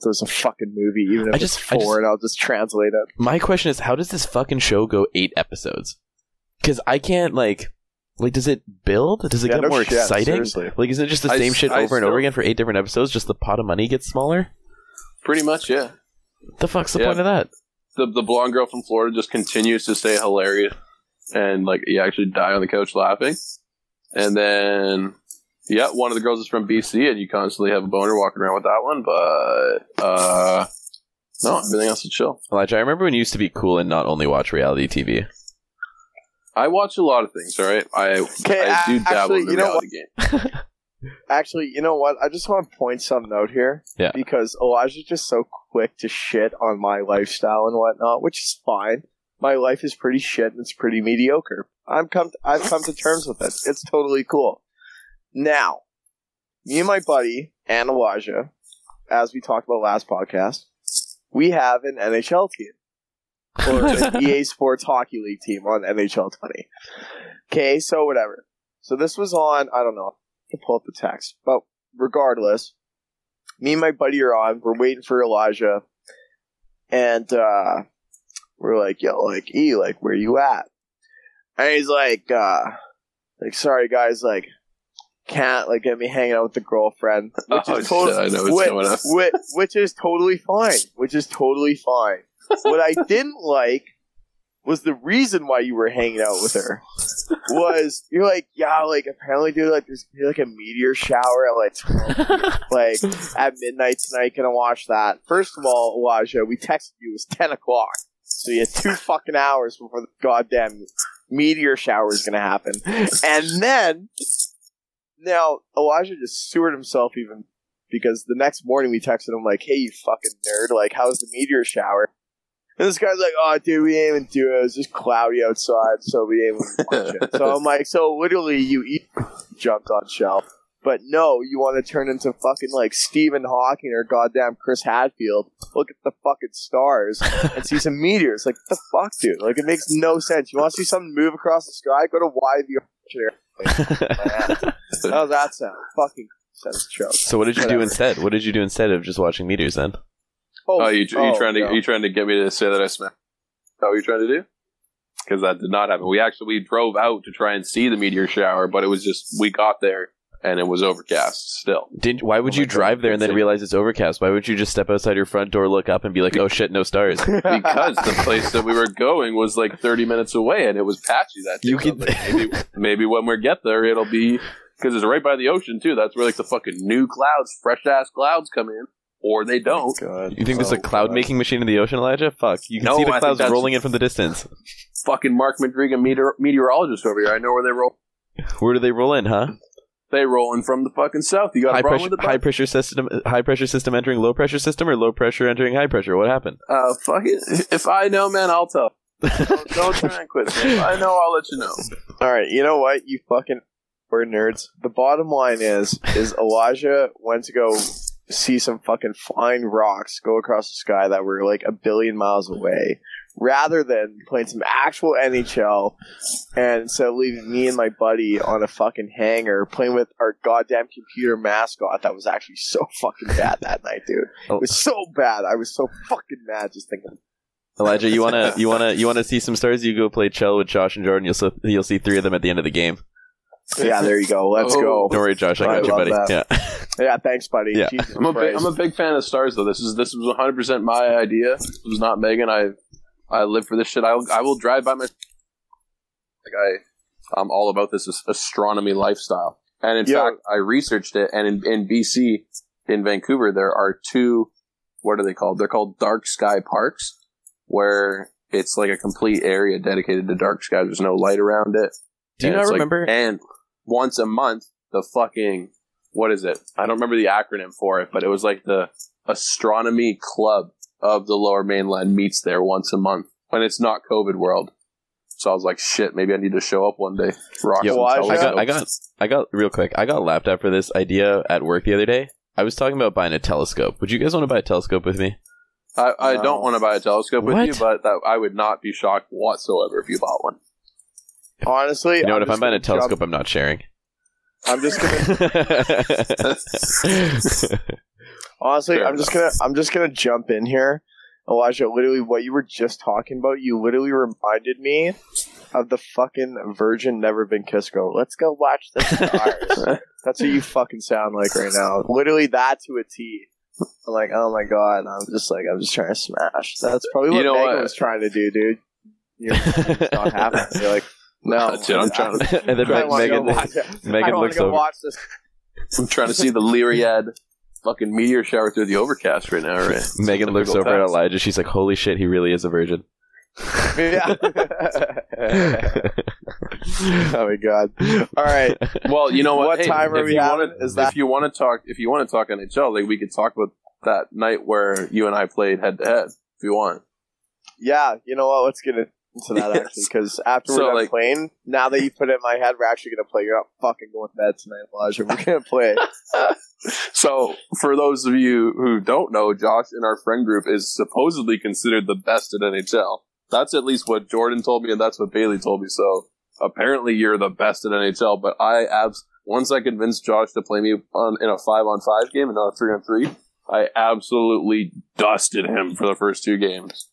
[SPEAKER 3] there's a fucking movie, even if
[SPEAKER 1] I
[SPEAKER 3] it's
[SPEAKER 1] just- I just-
[SPEAKER 3] four, and I'll just translate it.
[SPEAKER 1] My question is, how does this fucking show go eight episodes? Because I can't like, like, does it build? Does it
[SPEAKER 3] Yeah,
[SPEAKER 1] get
[SPEAKER 3] no
[SPEAKER 1] more
[SPEAKER 3] shit,
[SPEAKER 1] exciting?
[SPEAKER 3] seriously.
[SPEAKER 1] Like, is it just the
[SPEAKER 2] I
[SPEAKER 1] same
[SPEAKER 2] s-
[SPEAKER 1] shit
[SPEAKER 2] I
[SPEAKER 1] over and over again for eight different episodes? Just the pot of money gets smaller?
[SPEAKER 2] Pretty much, yeah.
[SPEAKER 1] The fuck's the
[SPEAKER 2] Yeah.
[SPEAKER 1] point of that?
[SPEAKER 2] The the blonde girl from Florida just continues to stay hilarious, and like you actually die on the couch laughing. And then, yeah, one of the girls is from BC, and you constantly have a boner walking around with that one. But uh, no, everything else is chill.
[SPEAKER 1] Elijah, I remember when you used to be cool and not only watch reality TV.
[SPEAKER 2] I watch a lot of things. All right, I
[SPEAKER 3] Okay,
[SPEAKER 2] I do
[SPEAKER 3] a-
[SPEAKER 2] dabble
[SPEAKER 3] actually,
[SPEAKER 2] in the
[SPEAKER 3] you know
[SPEAKER 2] reality game. <laughs> <laughs>
[SPEAKER 3] Actually, you know what? I just want to point something out here.
[SPEAKER 1] Yeah.
[SPEAKER 3] Because Elijah's just so quick to shit on my lifestyle and whatnot, which is fine. My life is pretty shit and it's pretty mediocre. I'm come I've come to terms with it. It's totally cool. Now, me and my buddy, and Elijah, as we talked about last podcast, we have an NHL team. Or <laughs> an EA Sports Hockey League team on NHL 20. Okay, so whatever. So this was on, I don't know, to pull up the text. But regardless, me and my buddy are on. We're waiting for Elijah, and uh, we're like, "Yo, like E, like where you at?" And he's like, uh, "Like sorry guys, like can't like get me hanging out with the girlfriend." Which
[SPEAKER 2] Oh,
[SPEAKER 3] is totally,
[SPEAKER 2] shit, I know what's
[SPEAKER 3] which,
[SPEAKER 2] going
[SPEAKER 3] which, which is totally fine. Which is totally fine. What I didn't like was the reason why you were hanging out with her was you're like, yeah, like apparently, dude, like there's gonna be like a meteor shower at like 12, <laughs> like at midnight tonight. Gonna watch that. First of all, Elijah, we texted you. It was ten o'clock, so you had two fucking hours before the goddamn meteor shower is gonna happen. And then now Elijah just sewered himself even because the next morning we texted him like, "Hey, you fucking nerd! Like, how's the meteor shower?" And this guy's like, "Oh, dude, we didn't even do it. It was just cloudy outside, so we didn't even watch it." <laughs> So I'm like, "So literally, you eat jumped on shelf." But no, you want to turn into fucking like Stephen Hawking or goddamn Chris Hadfield. Look at the fucking stars and see some meteors. Like, what the fuck, dude? Like, it makes no sense. You want to see something move across the sky? Go to YV. <laughs> How's that sound? Fucking sense choke.
[SPEAKER 1] so what did you do instead? What did you do instead of just watching meteors then?
[SPEAKER 2] Oh, oh, you, you
[SPEAKER 3] oh,
[SPEAKER 2] trying to
[SPEAKER 3] no.
[SPEAKER 2] you trying to get me to say that I smell? Is that what you trying to do? Because that did not happen. We actually we drove out to try and see the meteor shower, but it was just we got there and it was overcast still.
[SPEAKER 1] Did why would
[SPEAKER 2] Oh
[SPEAKER 1] you
[SPEAKER 2] my God,
[SPEAKER 1] drive there and then realize it's overcast? Why would you just step outside your front door, look up, and be like, "Oh shit, no stars"? <laughs>
[SPEAKER 2] Because the place that we were going was like thirty minutes away and it was patchy that day.
[SPEAKER 1] You
[SPEAKER 2] So I was
[SPEAKER 1] could-
[SPEAKER 2] like, maybe <laughs> maybe when we get there it'll be because it's right by the ocean too. That's where like the fucking new clouds, fresh ass clouds come in, or they don't.
[SPEAKER 1] You think there's a cloud making machine in the ocean, Elijah? Fuck, you can
[SPEAKER 2] No,
[SPEAKER 1] see the clouds rolling in from the distance.
[SPEAKER 2] Fucking Mark Madryga, meteor- meteorologist over here. I know where they roll.
[SPEAKER 1] Where do they roll in, huh?
[SPEAKER 2] They rolling from the fucking south. You got a
[SPEAKER 1] High
[SPEAKER 2] problem
[SPEAKER 1] pressure,
[SPEAKER 2] with the
[SPEAKER 1] high pressure system, high pressure system entering low pressure system, or low pressure entering high pressure. What happened?
[SPEAKER 2] Uh, fuck it. If I know, man, I'll tell. Don't, don't try and quit. If I know, I'll let you know.
[SPEAKER 3] All right, you know what? You fucking we're nerds. The bottom line is, is Elijah went to go see some fucking flying rocks go across the sky that were like a billion miles away, rather than playing some actual NHL and instead of leaving me and my buddy on a fucking hangar playing with our goddamn computer mascot that was actually so fucking bad that night, dude. <laughs>
[SPEAKER 1] Oh.
[SPEAKER 3] It was so bad. I was so fucking mad just thinking.
[SPEAKER 1] Elijah, you wanna <laughs> you wanna you wanna see some stars? You go play Chell with Josh and Jordan. You'll see, you'll see three of them at the end of the game.
[SPEAKER 3] Yeah, there you go. Let's
[SPEAKER 2] Oh.
[SPEAKER 3] go.
[SPEAKER 1] Don't worry, Josh. I
[SPEAKER 3] I
[SPEAKER 1] got you, buddy.
[SPEAKER 3] that.
[SPEAKER 1] Yeah.
[SPEAKER 3] Yeah, thanks, buddy.
[SPEAKER 1] Yeah.
[SPEAKER 3] Jesus
[SPEAKER 2] I'm a big, I'm a big fan of stars though. This is this was 100 percent my idea. This was not Megan. I I live for this shit. I I will drive by my like I I'm all about this astronomy lifestyle. And in
[SPEAKER 3] Yo.
[SPEAKER 2] fact, I researched it. And in, in BC, in Vancouver, there are two. What are they called? They're called dark sky parks, where it's like a complete area dedicated to dark sky. There's no light around it.
[SPEAKER 1] Do you
[SPEAKER 2] And
[SPEAKER 1] not
[SPEAKER 2] it's like-
[SPEAKER 1] remember?
[SPEAKER 2] and once a month, the fucking what is it? I don't remember the acronym for it, but it was like the astronomy club of the Lower Mainland meets there once a month when it's not COVID world. So I was like, shit, maybe I need to show up one day. Rock
[SPEAKER 1] Yo,
[SPEAKER 3] Well, I
[SPEAKER 1] I got. I got, I got real quick. I got laughed at for this idea at work the other day. I was talking about buying a telescope. Would you guys want to buy a telescope with me?
[SPEAKER 2] I, I
[SPEAKER 3] No.
[SPEAKER 2] don't want to buy a telescope with
[SPEAKER 1] What?
[SPEAKER 2] you, but that, I would not be shocked whatsoever if you bought one.
[SPEAKER 3] Honestly,
[SPEAKER 1] You know what? If I'm buying a
[SPEAKER 3] gonna jump-
[SPEAKER 1] telescope, I'm not sharing.
[SPEAKER 3] I'm just gonna <laughs> honestly,
[SPEAKER 2] Fair
[SPEAKER 3] I'm just gonna I'm just gonna jump in here. Elijah, literally what you were just talking about, you literally reminded me of the fucking Virgin Never Been Kissed girl. Let's go watch the stars. <laughs> That's what you fucking sound like right now. Literally that to a T. I'm like, oh my god, I'm just like, I'm just trying to smash. That's probably what
[SPEAKER 2] You know
[SPEAKER 3] Megan
[SPEAKER 2] what?
[SPEAKER 3] was trying to do, dude. You're <laughs> it's not happening. You're like, no, <laughs>
[SPEAKER 2] Dude, I'm trying <laughs> to-
[SPEAKER 1] and then
[SPEAKER 3] I wanna go <laughs>
[SPEAKER 1] Megan,
[SPEAKER 3] watch it. I
[SPEAKER 1] Megan
[SPEAKER 3] wanna
[SPEAKER 1] looks
[SPEAKER 3] go
[SPEAKER 1] over.
[SPEAKER 3] watch this.
[SPEAKER 2] I'm trying to see the Lyrid fucking meteor shower through the overcast right now, right?
[SPEAKER 1] Megan looks
[SPEAKER 2] Typical
[SPEAKER 1] over at. Elijah. She's like, "Holy shit, he really is a virgin."
[SPEAKER 3] Yeah. oh my god. All right.
[SPEAKER 2] Well, you know what?
[SPEAKER 3] What
[SPEAKER 2] Hey,
[SPEAKER 3] time are
[SPEAKER 2] if
[SPEAKER 3] we
[SPEAKER 2] you
[SPEAKER 3] having?
[SPEAKER 2] wanna-
[SPEAKER 3] Is that-
[SPEAKER 2] if you want to talk? If you want to talk NHL, like we could talk about that night where you and I played head to head. If you want,
[SPEAKER 3] Yeah, you know what? Let's get into that
[SPEAKER 2] Yes. <laughs>
[SPEAKER 3] actually, because after
[SPEAKER 2] So,
[SPEAKER 3] we're done
[SPEAKER 2] like-
[SPEAKER 3] playing, now that you put it in my head, we're actually gonna play. You're not fucking going to bed tonight, Elijah. We're gonna play. <laughs> <laughs>
[SPEAKER 2] so for those of you who don't know, Josh in our friend group is supposedly considered the best at NHL. That's at least what Jordan told me, and that's what Bailey told me. So apparently, you're the best at NHL. But I abs once I convinced Josh to play me on in a five on five game and not a three on three. I absolutely dusted him for the first two games.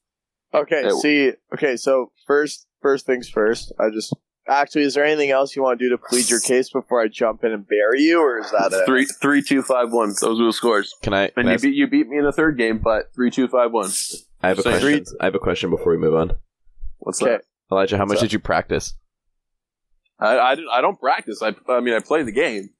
[SPEAKER 3] Okay.
[SPEAKER 2] It-
[SPEAKER 3] see. Okay. So first, first things first. I just actually, is there anything else you want to do to plead your case before I jump in and bury you, or is that it?
[SPEAKER 2] Three, three, two, five, one. Those were the scores.
[SPEAKER 1] Can I?
[SPEAKER 2] And
[SPEAKER 1] can
[SPEAKER 2] you
[SPEAKER 1] ask-
[SPEAKER 2] beat you beat me in the third game, but three, two, five, one.
[SPEAKER 1] I have a
[SPEAKER 2] Sorry.
[SPEAKER 1] question. I have a question before we move on.
[SPEAKER 2] What's
[SPEAKER 3] Okay.
[SPEAKER 2] that?
[SPEAKER 1] Elijah, how much
[SPEAKER 2] So-
[SPEAKER 1] did you practice?
[SPEAKER 2] I, I, I don't practice. I, I mean, I play the game.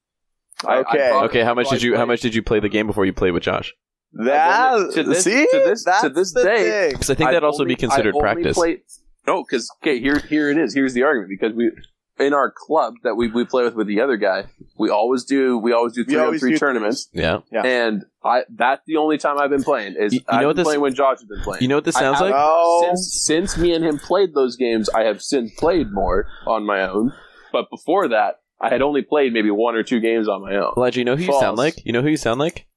[SPEAKER 2] I- I
[SPEAKER 3] Okay.
[SPEAKER 1] Okay, how much did you? How much did you play the game before you played with Josh?
[SPEAKER 3] That
[SPEAKER 2] To this-
[SPEAKER 3] see
[SPEAKER 2] to this-
[SPEAKER 3] that's
[SPEAKER 2] to this day-
[SPEAKER 1] Because I think that'd also
[SPEAKER 2] only-
[SPEAKER 1] be considered
[SPEAKER 2] I only
[SPEAKER 1] practice.
[SPEAKER 2] played- no, because okay, here here it is. Here's the argument because we in our club that we, we play with with the other guy, we always do we always do
[SPEAKER 3] We
[SPEAKER 2] three on
[SPEAKER 3] always
[SPEAKER 2] three
[SPEAKER 3] do
[SPEAKER 2] tournaments,
[SPEAKER 1] yeah.
[SPEAKER 3] Yeah.
[SPEAKER 2] and I that's the only time I've been playing is
[SPEAKER 1] You- you
[SPEAKER 2] I've
[SPEAKER 1] know what
[SPEAKER 2] been
[SPEAKER 1] this-
[SPEAKER 2] playing when Josh has been playing.
[SPEAKER 1] You know what this sounds
[SPEAKER 2] haven't-
[SPEAKER 1] like?
[SPEAKER 3] Oh,
[SPEAKER 2] since since me and him played those games, I have since played more on my own. But before that, I had only played maybe one or two games on my own.
[SPEAKER 1] Elijah, you know who you sound like? You know who you sound like?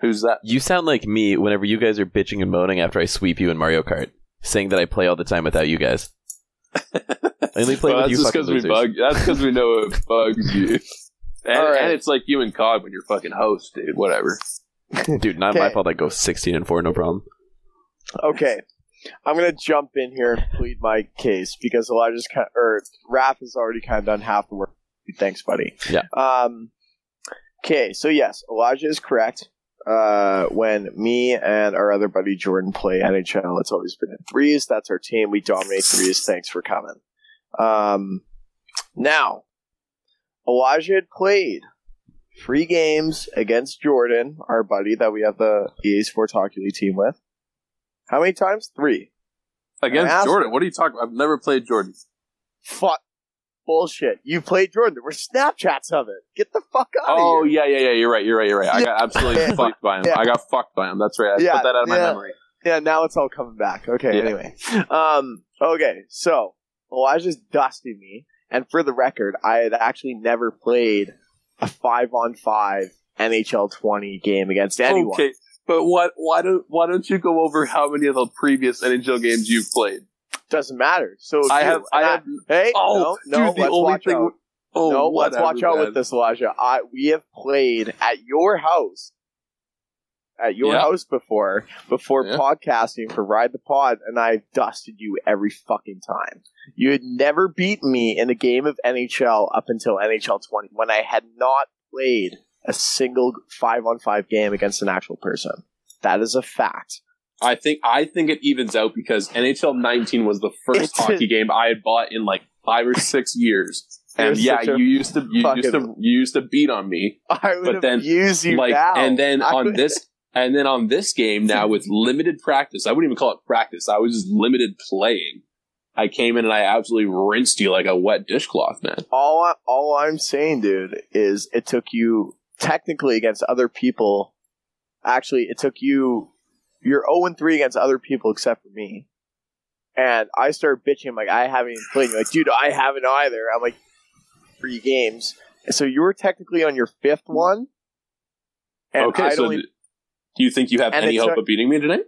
[SPEAKER 2] Who's that?
[SPEAKER 1] You sound like me whenever you guys are bitching and moaning after I sweep you in Mario Kart, saying that I play all the time without you guys. I <laughs> only play
[SPEAKER 2] Well,
[SPEAKER 1] with
[SPEAKER 2] that's
[SPEAKER 1] you
[SPEAKER 2] just
[SPEAKER 1] fucking
[SPEAKER 2] because we bug. That's because we know it <laughs> bugs you. And,
[SPEAKER 3] All right.
[SPEAKER 2] and it's like you and COD when you're fucking host, dude. Whatever.
[SPEAKER 1] Dude, not my
[SPEAKER 3] Okay.
[SPEAKER 1] fault I go 16 and 4, no problem.
[SPEAKER 3] okay. I'm gonna jump in here and plead my case because Elijah's kind or Raph has already kind of done half the work. Thanks, buddy.
[SPEAKER 1] Yeah.
[SPEAKER 3] Um. Okay, so yes, Elijah is correct. Uh, when me and our other buddy Jordan play NHL, it's always been in threes. That's our team. We dominate threes. Thanks for coming. Um, now, Elijah had played three games against Jordan, our buddy that we have the EA Sports Hockey League team with. How many times? Three.
[SPEAKER 2] Against Jordan.
[SPEAKER 3] him.
[SPEAKER 2] What are you talking about? I've never played Jordan.
[SPEAKER 3] Fuck. Bullshit. You played Jordan. There were Snapchats of it. Get the fuck out
[SPEAKER 2] Oh
[SPEAKER 3] of here.
[SPEAKER 2] Oh, yeah, yeah, yeah. You're right. You're right. You're right. I got absolutely <laughs> fucked by him.
[SPEAKER 3] Yeah.
[SPEAKER 2] I got fucked by him. That's right. I
[SPEAKER 3] Yeah,
[SPEAKER 2] put that out of my
[SPEAKER 3] yeah.
[SPEAKER 2] memory.
[SPEAKER 3] Yeah, now it's all coming back. Okay,
[SPEAKER 2] Yeah.
[SPEAKER 3] anyway. Um, okay, so Elijah's dusting me, And for the record, I had actually never played a five on five NHL 20 game against anyone.
[SPEAKER 2] Okay, but what? Why don't Why don't you go over how many of the previous NHL games you've played?
[SPEAKER 3] Doesn't matter. So
[SPEAKER 2] I
[SPEAKER 3] dude,
[SPEAKER 2] have. I
[SPEAKER 3] and
[SPEAKER 2] have.
[SPEAKER 3] Hey,
[SPEAKER 2] Oh,
[SPEAKER 3] no, no,
[SPEAKER 2] dude, the
[SPEAKER 3] let's
[SPEAKER 2] only
[SPEAKER 3] watch
[SPEAKER 2] thing.
[SPEAKER 3] out.
[SPEAKER 2] Oh,
[SPEAKER 3] no, let's
[SPEAKER 2] whatever,
[SPEAKER 3] watch out
[SPEAKER 2] man.
[SPEAKER 3] with this, Elijah. I we have played at your house, at your
[SPEAKER 2] Yeah.
[SPEAKER 3] house before, before
[SPEAKER 2] Yeah.
[SPEAKER 3] podcasting for Ride the Pod, and I dusted you every fucking time. You had never beat me in a game of NHL up until NHL 20 when I had not played a single five on five game against an actual person. That is a fact.
[SPEAKER 2] I think I think it evens out because NHL 19 was the first hockey game I had bought in like five or six years. <laughs> And yeah, you used to you used to you used to beat on me.
[SPEAKER 3] I would
[SPEAKER 2] But then,
[SPEAKER 3] used you
[SPEAKER 2] like
[SPEAKER 3] now.
[SPEAKER 2] and then
[SPEAKER 3] I
[SPEAKER 2] on
[SPEAKER 3] would-
[SPEAKER 2] this and then on this game now with limited practice, I wouldn't even call it practice. I was just limited playing. I came in and I absolutely rinsed you like a wet dishcloth, man.
[SPEAKER 3] all I, all I'm saying, dude, is it took you technically against other people. Actually, it took you. You're 0 and 3 against other people except for me. And I start bitching like I haven't even played. You're like, dude, I haven't either. I'm like, three games. And so you were technically on your fifth one. And
[SPEAKER 2] okay,
[SPEAKER 3] I'd
[SPEAKER 2] so
[SPEAKER 3] only
[SPEAKER 2] do you think you have any hope
[SPEAKER 3] took-
[SPEAKER 2] of beating me today?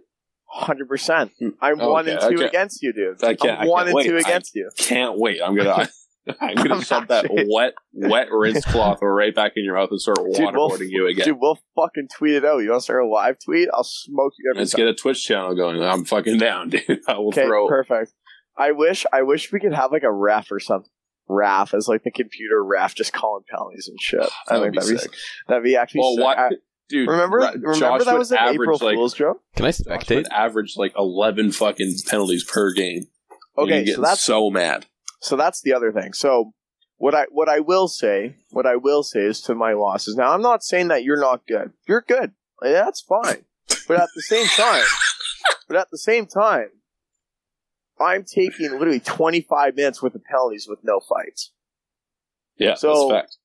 [SPEAKER 3] hundred percent.
[SPEAKER 2] Hmm.
[SPEAKER 3] I'm one and two
[SPEAKER 2] okay.
[SPEAKER 3] against you, dude.
[SPEAKER 2] I can't-
[SPEAKER 3] I'm one and
[SPEAKER 2] wait.
[SPEAKER 3] two
[SPEAKER 2] I-
[SPEAKER 3] against you.
[SPEAKER 2] Can't wait. I'm gonna <laughs> I'm gonna
[SPEAKER 3] I'm
[SPEAKER 2] shove that
[SPEAKER 3] actually- <laughs>
[SPEAKER 2] wet wet rinse cloth right back in your mouth and start
[SPEAKER 3] Dude, we'll-
[SPEAKER 2] waterboarding you again.
[SPEAKER 3] Dude, we'll fucking tweet it out. You want to start a live tweet? I'll smoke you every
[SPEAKER 2] Let's
[SPEAKER 3] time.
[SPEAKER 2] get a Twitch channel going. I'm fucking down, <laughs> dude. I will
[SPEAKER 3] Okay,
[SPEAKER 2] throw.
[SPEAKER 3] perfect. I wish I wish we could have like a ref or something. Raf as like the computer ref, just calling penalties and shit. <sighs> I
[SPEAKER 2] That would
[SPEAKER 3] think
[SPEAKER 2] be
[SPEAKER 3] that'd be
[SPEAKER 2] sick.
[SPEAKER 3] that'd be actually.
[SPEAKER 2] Well,
[SPEAKER 3] sick.
[SPEAKER 2] what,
[SPEAKER 3] I-
[SPEAKER 2] dude?
[SPEAKER 3] remember,
[SPEAKER 2] Ra-
[SPEAKER 3] remember
[SPEAKER 2] Josh
[SPEAKER 3] that was an
[SPEAKER 2] average,
[SPEAKER 3] April
[SPEAKER 2] like,
[SPEAKER 3] Fool's joke.
[SPEAKER 1] Can I
[SPEAKER 2] Josh
[SPEAKER 1] spectate?
[SPEAKER 2] average like 11 fucking penalties per game.
[SPEAKER 3] Okay,
[SPEAKER 2] you'd
[SPEAKER 3] so that's
[SPEAKER 2] so mad.
[SPEAKER 3] So that's the other thing. So what I what I will say, what I will say is to my losses. Now I'm not saying that you're not good. You're good. That's fine. But at the same time, but at the same time, I'm taking literally 25 minutes worth of penalties with no fights.
[SPEAKER 2] Yeah,
[SPEAKER 3] So,
[SPEAKER 2] that's a fact.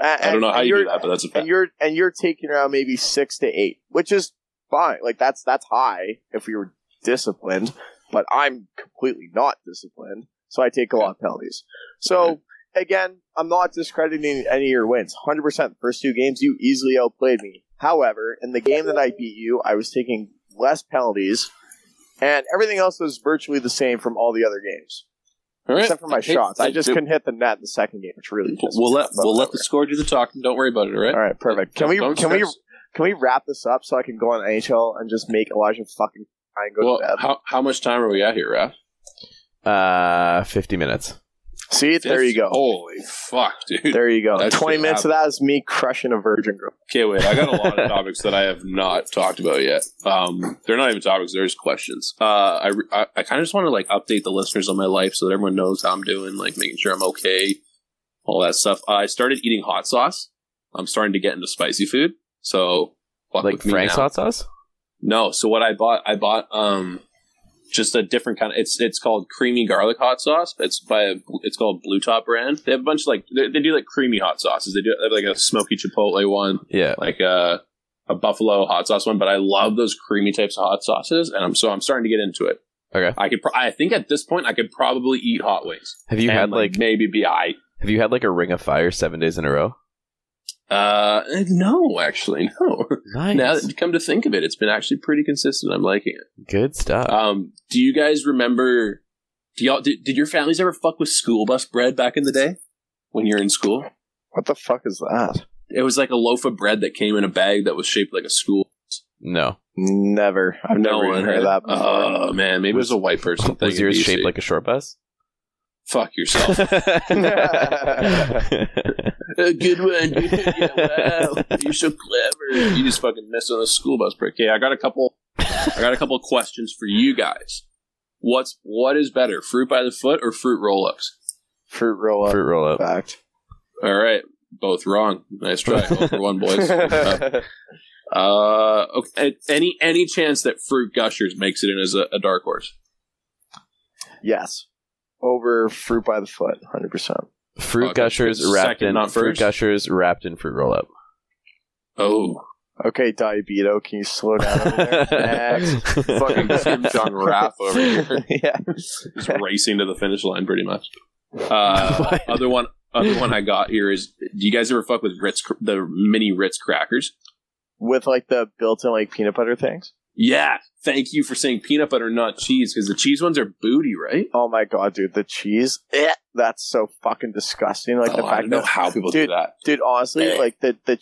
[SPEAKER 3] And,
[SPEAKER 2] I don't know how you do that, but that's a fact.
[SPEAKER 3] and you're and you're taking around maybe six to eight, which is fine. Like that's that's high if we were disciplined, but I'm completely not disciplined, so I take a lot of penalties. So again, I'm not discrediting any of your wins. Hundred percent, first two games you easily outplayed me. However, in the game that I beat you, I was taking less penalties, and everything else was virtually the same from all the other games,
[SPEAKER 2] All right.
[SPEAKER 3] except for my shots. I just
[SPEAKER 2] dude,
[SPEAKER 3] couldn't hit the net in the second game, which really pissed
[SPEAKER 2] We'll let we'll let the score do the talking. Don't worry about it. All right.
[SPEAKER 3] All right, perfect. Can we
[SPEAKER 2] Don't
[SPEAKER 3] can we
[SPEAKER 2] stress.
[SPEAKER 3] can we wrap this up so I can go on NHL and just make Elijah fucking cry and go
[SPEAKER 2] Well,
[SPEAKER 3] to bed?
[SPEAKER 2] how how much time are we at here, Raph?
[SPEAKER 1] Uh, 50 minutes.
[SPEAKER 3] See, there you go.
[SPEAKER 2] Holy fuck, dude.
[SPEAKER 3] There you go.
[SPEAKER 2] That
[SPEAKER 3] Twenty
[SPEAKER 2] shit
[SPEAKER 3] minutes of that is me crushing a virgin girl.
[SPEAKER 2] Okay, wait. I got a lot of <laughs> topics that I have not talked about yet. Um, they're not even topics; they're just questions. Uh, I I, I kind of just want to like update the listeners on my life so that everyone knows how I'm doing, like making sure I'm okay, all that stuff. I started eating hot sauce. I'm starting to get into spicy food. So, fuck
[SPEAKER 1] Like
[SPEAKER 2] with me
[SPEAKER 1] Frank's
[SPEAKER 2] now.
[SPEAKER 1] hot sauce?
[SPEAKER 2] No. So what I bought, I bought um just a different kind of. It's it's called creamy garlic hot sauce. It's by a, it's called Blue Top brand. They have a bunch of like they, they do like creamy hot sauces. They do they have like a smoky chipotle one,
[SPEAKER 1] Yeah.
[SPEAKER 2] like a a buffalo hot sauce one. But I love those creamy types of hot sauces, and I'm so I'm starting to get into it.
[SPEAKER 1] Okay.
[SPEAKER 2] I could pro- I think at this point I could probably eat hot wings.
[SPEAKER 1] Have you
[SPEAKER 2] And,
[SPEAKER 1] had like
[SPEAKER 2] maybe be I.
[SPEAKER 1] have you had like a ring of fire seven days in a row?
[SPEAKER 2] Uh, no, actually, no.
[SPEAKER 1] Nice.
[SPEAKER 2] now that you come to think of it, it's been actually pretty consistent. I'm liking it.
[SPEAKER 1] Good stuff.
[SPEAKER 2] Um, do you guys remember? Do y'all did, did your families ever fuck with school bus bread back in the day when you're in school?
[SPEAKER 3] What the fuck is that?
[SPEAKER 2] It was like a loaf of bread that came in a bag that was shaped like a school.
[SPEAKER 1] no.
[SPEAKER 3] Never. I've never
[SPEAKER 2] No
[SPEAKER 3] even
[SPEAKER 2] one
[SPEAKER 3] heard
[SPEAKER 2] had-
[SPEAKER 3] of that before.
[SPEAKER 2] Oh man, maybe it was a white person thing.
[SPEAKER 1] Was yours shaped like a short bus?
[SPEAKER 2] Fuck yourself? <laughs> <laughs> a good one. dude. <laughs> Yeah, wow, you're so clever. You just fucking missed on a school bus break. Okay, I got a couple. I got a couple of questions for you guys. What's what is better, fruit by the foot or fruit roll-ups?
[SPEAKER 3] Fruit roll up.
[SPEAKER 1] Fruit roll up.
[SPEAKER 3] Fact.
[SPEAKER 2] All right, both wrong. Nice try. One for one, boys. Uh, uh, okay. Any any chance that Fruit Gushers makes it in as a, a dark horse?
[SPEAKER 3] yes. Over fruit by the foot. Hundred percent.
[SPEAKER 1] Fruit
[SPEAKER 2] Okay,
[SPEAKER 1] gushers
[SPEAKER 2] second,
[SPEAKER 1] wrapped in fruit
[SPEAKER 2] first?
[SPEAKER 1] gushers wrapped in fruit roll up.
[SPEAKER 2] Oh,
[SPEAKER 3] Okay, Diabeto, can you slow down over there? <laughs> Next. <laughs>
[SPEAKER 2] fucking Kim Jong Raph over here, <laughs>
[SPEAKER 3] yeah.
[SPEAKER 2] just racing to the finish line, pretty much. Uh, other one, other one I got here is: Do you guys ever fuck with Ritz, the mini Ritz crackers?
[SPEAKER 3] With like the built-in like peanut butter things.
[SPEAKER 2] Yeah. Thank you for saying peanut butter, not cheese, because the cheese ones are booty, right?
[SPEAKER 3] Oh my god, dude, the cheese. Eh, that's so fucking disgusting. Like
[SPEAKER 2] Oh,
[SPEAKER 3] the
[SPEAKER 2] I
[SPEAKER 3] fact
[SPEAKER 2] don't know
[SPEAKER 3] that
[SPEAKER 2] how people
[SPEAKER 3] dude,
[SPEAKER 2] do that.
[SPEAKER 3] dude honestly
[SPEAKER 2] Eh.
[SPEAKER 3] like the the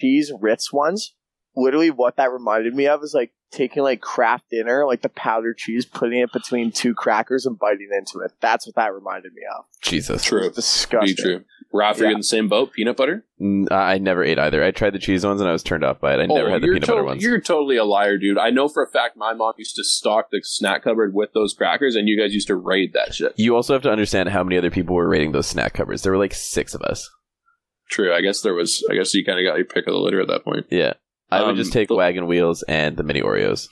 [SPEAKER 3] cheese ritz ones literally what that reminded me of is like taking like Kraft dinner like the powdered cheese putting it between two crackers and biting into it that's what that reminded me of
[SPEAKER 1] Jesus.
[SPEAKER 2] True.
[SPEAKER 3] it's disgusting
[SPEAKER 2] Be true. Ralph, you're
[SPEAKER 3] Yeah.
[SPEAKER 2] in the same boat. Peanut butter.
[SPEAKER 1] Mm, I I never ate either. I tried the cheese ones and I was turned off by it. I never had the
[SPEAKER 2] Oh, you're
[SPEAKER 1] peanut butter ones.
[SPEAKER 2] You're totally a liar, dude. I know for a fact my mom used to stock the snack cupboard with those crackers, and you guys used to raid that shit.
[SPEAKER 1] You also have to understand how many other people were raiding those snack cupboards. There were like six of us.
[SPEAKER 2] True. I guess there was. I guess you kind of got your pick of the litter at that point.
[SPEAKER 1] Yeah. I would
[SPEAKER 2] Um,
[SPEAKER 1] just take
[SPEAKER 2] the-
[SPEAKER 1] wagon wheels and the mini Oreos.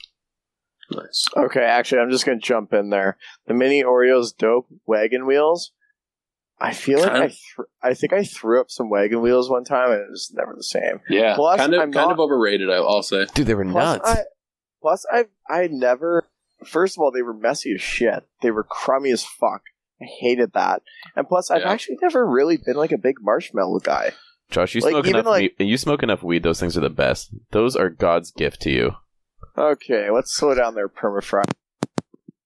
[SPEAKER 2] Nice.
[SPEAKER 3] okay actually i'm just gonna jump in there the mini oreos dope wagon wheels i feel like
[SPEAKER 2] Kind
[SPEAKER 3] I,
[SPEAKER 2] of-
[SPEAKER 3] thr I think I threw up some wagon wheels one time and it was never the same.
[SPEAKER 2] Yeah.
[SPEAKER 3] Plus,
[SPEAKER 2] kind of,
[SPEAKER 3] I'm
[SPEAKER 2] kind
[SPEAKER 3] not-
[SPEAKER 2] of overrated. I- I'll say.
[SPEAKER 1] Dude, they were
[SPEAKER 3] Plus,
[SPEAKER 1] nuts.
[SPEAKER 3] I, plus I I never. First of all, they were messy as shit. They were crummy as fuck. I hated that. And plus, I've
[SPEAKER 2] Yeah.
[SPEAKER 3] actually never really been like a big marshmallow guy.
[SPEAKER 1] Josh, you
[SPEAKER 3] like,
[SPEAKER 1] smoke enough
[SPEAKER 3] like-
[SPEAKER 1] weed. You smoke enough weed. Those things are the best. Those are God's gift to you.
[SPEAKER 3] Okay, let's slow down there, permafrost.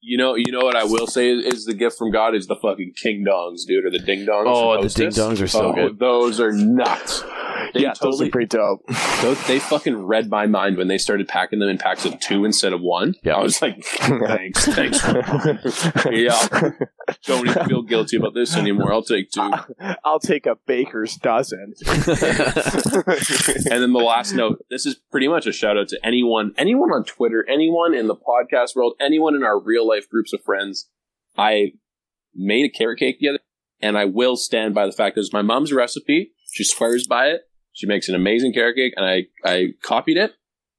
[SPEAKER 2] You know, you know what I will say is, is the gift from God is the fucking king dongs, dude, or the ding dongs.
[SPEAKER 1] Oh, the ding dongs are so
[SPEAKER 2] Oh,
[SPEAKER 1] good.
[SPEAKER 2] Those are nuts. They
[SPEAKER 3] yeah, those
[SPEAKER 2] totally-
[SPEAKER 3] are pretty dope.
[SPEAKER 2] Those, they fucking read my mind when they started packing them in packs of two instead of one.
[SPEAKER 1] Yeah.
[SPEAKER 2] I was like, thanks, <laughs> thanks. yeah, don't even feel guilty about this anymore. I'll take two. <laughs>
[SPEAKER 3] I'll take a baker's dozen. <laughs>
[SPEAKER 2] And then the last note. This is pretty much a shout out to anyone, anyone on Twitter, anyone in the podcast world, anyone in our real life groups of friends. I made a carrot cake the other, and I will stand by the fact that it's my mom's recipe. She swears by it. She makes an amazing carrot cake, and I I copied it.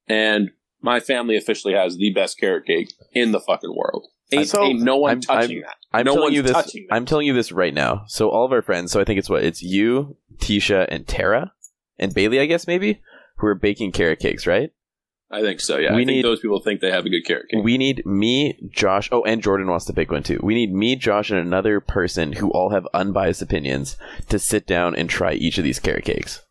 [SPEAKER 2] And my family officially has the best carrot cake in the fucking world. Ain't,
[SPEAKER 3] So-
[SPEAKER 2] ain't no one
[SPEAKER 1] I'm-
[SPEAKER 2] touching
[SPEAKER 1] I'm-
[SPEAKER 2] that.
[SPEAKER 1] I'm
[SPEAKER 2] No
[SPEAKER 1] telling you this. I'm telling you this right now. So all of our friends. So I think it's what it's you, Tisha, and Tara, and Bailey. I guess maybe who are baking carrot cakes, right?
[SPEAKER 2] I think so. Yeah,
[SPEAKER 1] We
[SPEAKER 2] I think
[SPEAKER 1] need-
[SPEAKER 2] those people think they have a good carrot cake.
[SPEAKER 1] We need me, Josh. Oh, and Jordan wants to bake one too. We need me, Josh, and another person who all have unbiased opinions to sit down and try each of these carrot cakes.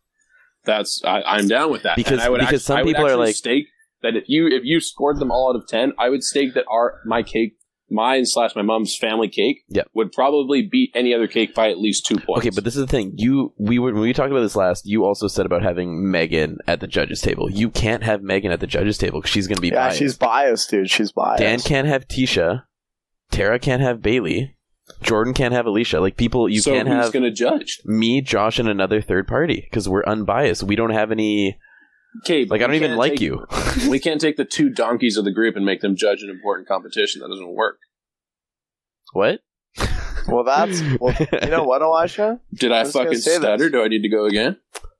[SPEAKER 2] That's I, I'm down with that
[SPEAKER 1] Because-
[SPEAKER 2] And I would
[SPEAKER 1] because
[SPEAKER 2] actually,
[SPEAKER 1] some
[SPEAKER 2] I would
[SPEAKER 1] people are like-
[SPEAKER 2] stake that if you if you scored them all out of ten, I would stake that our my cake, mine slash my mom's family cake,
[SPEAKER 1] Yep.
[SPEAKER 2] would probably beat any other cake by at least two points.
[SPEAKER 1] Okay, but this is the thing. You we were when we talked about this last. You also said about having Megan at the judges table. You can't have Megan at the judges table because she's going to be
[SPEAKER 3] Yeah,
[SPEAKER 1] biased.
[SPEAKER 3] she's biased, dude. She's biased.
[SPEAKER 1] Dan can't have Tisha. Tara can't have Bailey. Jordan can't have Alicia. Like people, you
[SPEAKER 2] so
[SPEAKER 1] can't
[SPEAKER 2] who's
[SPEAKER 1] have
[SPEAKER 2] going to judge?
[SPEAKER 1] me, Josh, and another third party because we're unbiased. We don't have any.
[SPEAKER 2] Okay,
[SPEAKER 1] Like I don't even like you. <laughs> <laughs>
[SPEAKER 2] we can't take the two donkeys of the group and make them judge an important competition. That doesn't work.
[SPEAKER 1] what?
[SPEAKER 3] Well, that's well. You know what, Elisha? <laughs>
[SPEAKER 2] Did I,
[SPEAKER 3] I
[SPEAKER 2] fucking
[SPEAKER 3] say
[SPEAKER 2] stutter?
[SPEAKER 3] this.
[SPEAKER 2] Do I need to go again?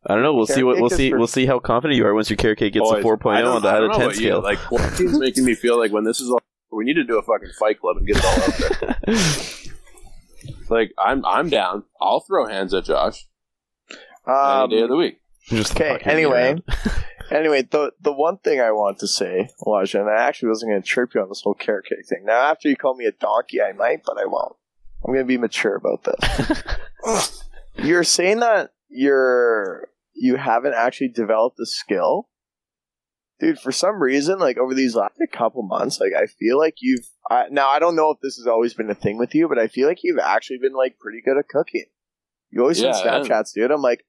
[SPEAKER 1] I don't know. We'll see what we'll see.
[SPEAKER 3] for-
[SPEAKER 1] We'll see how confident you are once your carrot cake gets a 4.0
[SPEAKER 2] I don't-
[SPEAKER 1] on the out of 10
[SPEAKER 2] about you.
[SPEAKER 1] scale.
[SPEAKER 2] Like quarantine's making me feel like when this is all, we need to do a fucking fight club and get it all out there. Like I'm I'm down. I'll throw hands at Josh
[SPEAKER 3] Um,
[SPEAKER 2] any day of the week.
[SPEAKER 1] Just
[SPEAKER 3] Okay, anyway. <laughs> <laughs> Anyway, the the one thing I want to say, Elijah, and I actually wasn't going to trip you on this whole carrot cake thing. Now, after you call me a donkey, I might, but I won't. I'm going to be mature about this. <laughs> you're saying that you're you haven't actually developed the skill, dude. For some reason, like over these last couple months, like I feel like you've. I, now I don't know if this has always been a thing with you, but I feel like you've actually been like pretty good at cooking. You always send
[SPEAKER 2] Yeah, am.
[SPEAKER 3] Snapchats, dude. I'm like,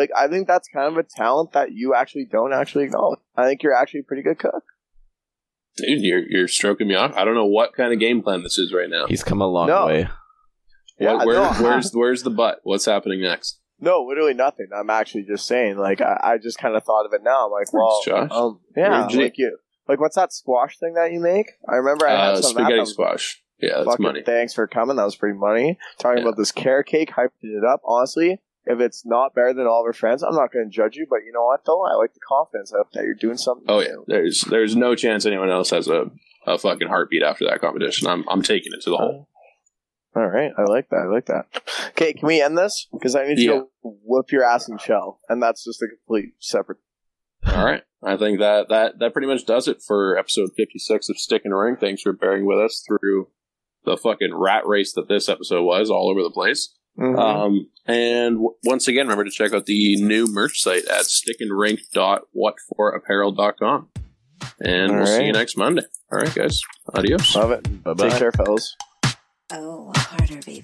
[SPEAKER 3] like I think that's kind of a talent that you actually don't actually acknowledge. I think you're actually a pretty good cook.
[SPEAKER 2] Dude, you're you're stroking me off. I don't know what kind of game plan this is right now.
[SPEAKER 1] He's come a long
[SPEAKER 3] No.
[SPEAKER 1] way.
[SPEAKER 3] Yeah,
[SPEAKER 2] What- where,
[SPEAKER 3] no,
[SPEAKER 2] where's where's the butt? What's happening next?
[SPEAKER 3] No, literally nothing. I'm actually just saying. Like I, I just kind of thought of it now. I'm like, well,
[SPEAKER 2] Josh.
[SPEAKER 3] um, yeah,
[SPEAKER 2] Where'd you-
[SPEAKER 3] like you. Like what's that squash thing that you make? I remember I had
[SPEAKER 2] Uh,
[SPEAKER 3] some
[SPEAKER 2] spaghetti
[SPEAKER 3] That
[SPEAKER 2] squash. Yeah, that's
[SPEAKER 3] fucking
[SPEAKER 2] money.
[SPEAKER 3] Thanks for coming. That was pretty money. Talking
[SPEAKER 2] Yeah.
[SPEAKER 3] about this carrot cake, hyping it up. Honestly, if it's not better than all of our friends, I'm not going to judge you. But you know what, though, I like the confidence of that you're doing something.
[SPEAKER 2] Oh yeah, there's there's no chance anyone else has a, a fucking heartbeat after that competition. I'm I'm taking it to the hole.
[SPEAKER 3] All right, I like that. I like that. Okay, can we end this? Because I need to
[SPEAKER 2] Yeah.
[SPEAKER 3] go whoop your ass and shell, and that's just a complete separate.
[SPEAKER 2] All right, I think that that that pretty much does it for episode 56 of Stick and Rink. Thanks for bearing with us through the fucking rat race that this episode was all over the place.
[SPEAKER 3] Mhm.
[SPEAKER 2] Um, and w- once again, remember to check out the new merch site at stickandrink.whatforapparel.com. And
[SPEAKER 3] All
[SPEAKER 2] we'll see you next Monday. All right, guys. Adios.
[SPEAKER 3] Love it.
[SPEAKER 1] Bye-bye.
[SPEAKER 3] Take care, fellas.
[SPEAKER 5] Oh, harder, baby.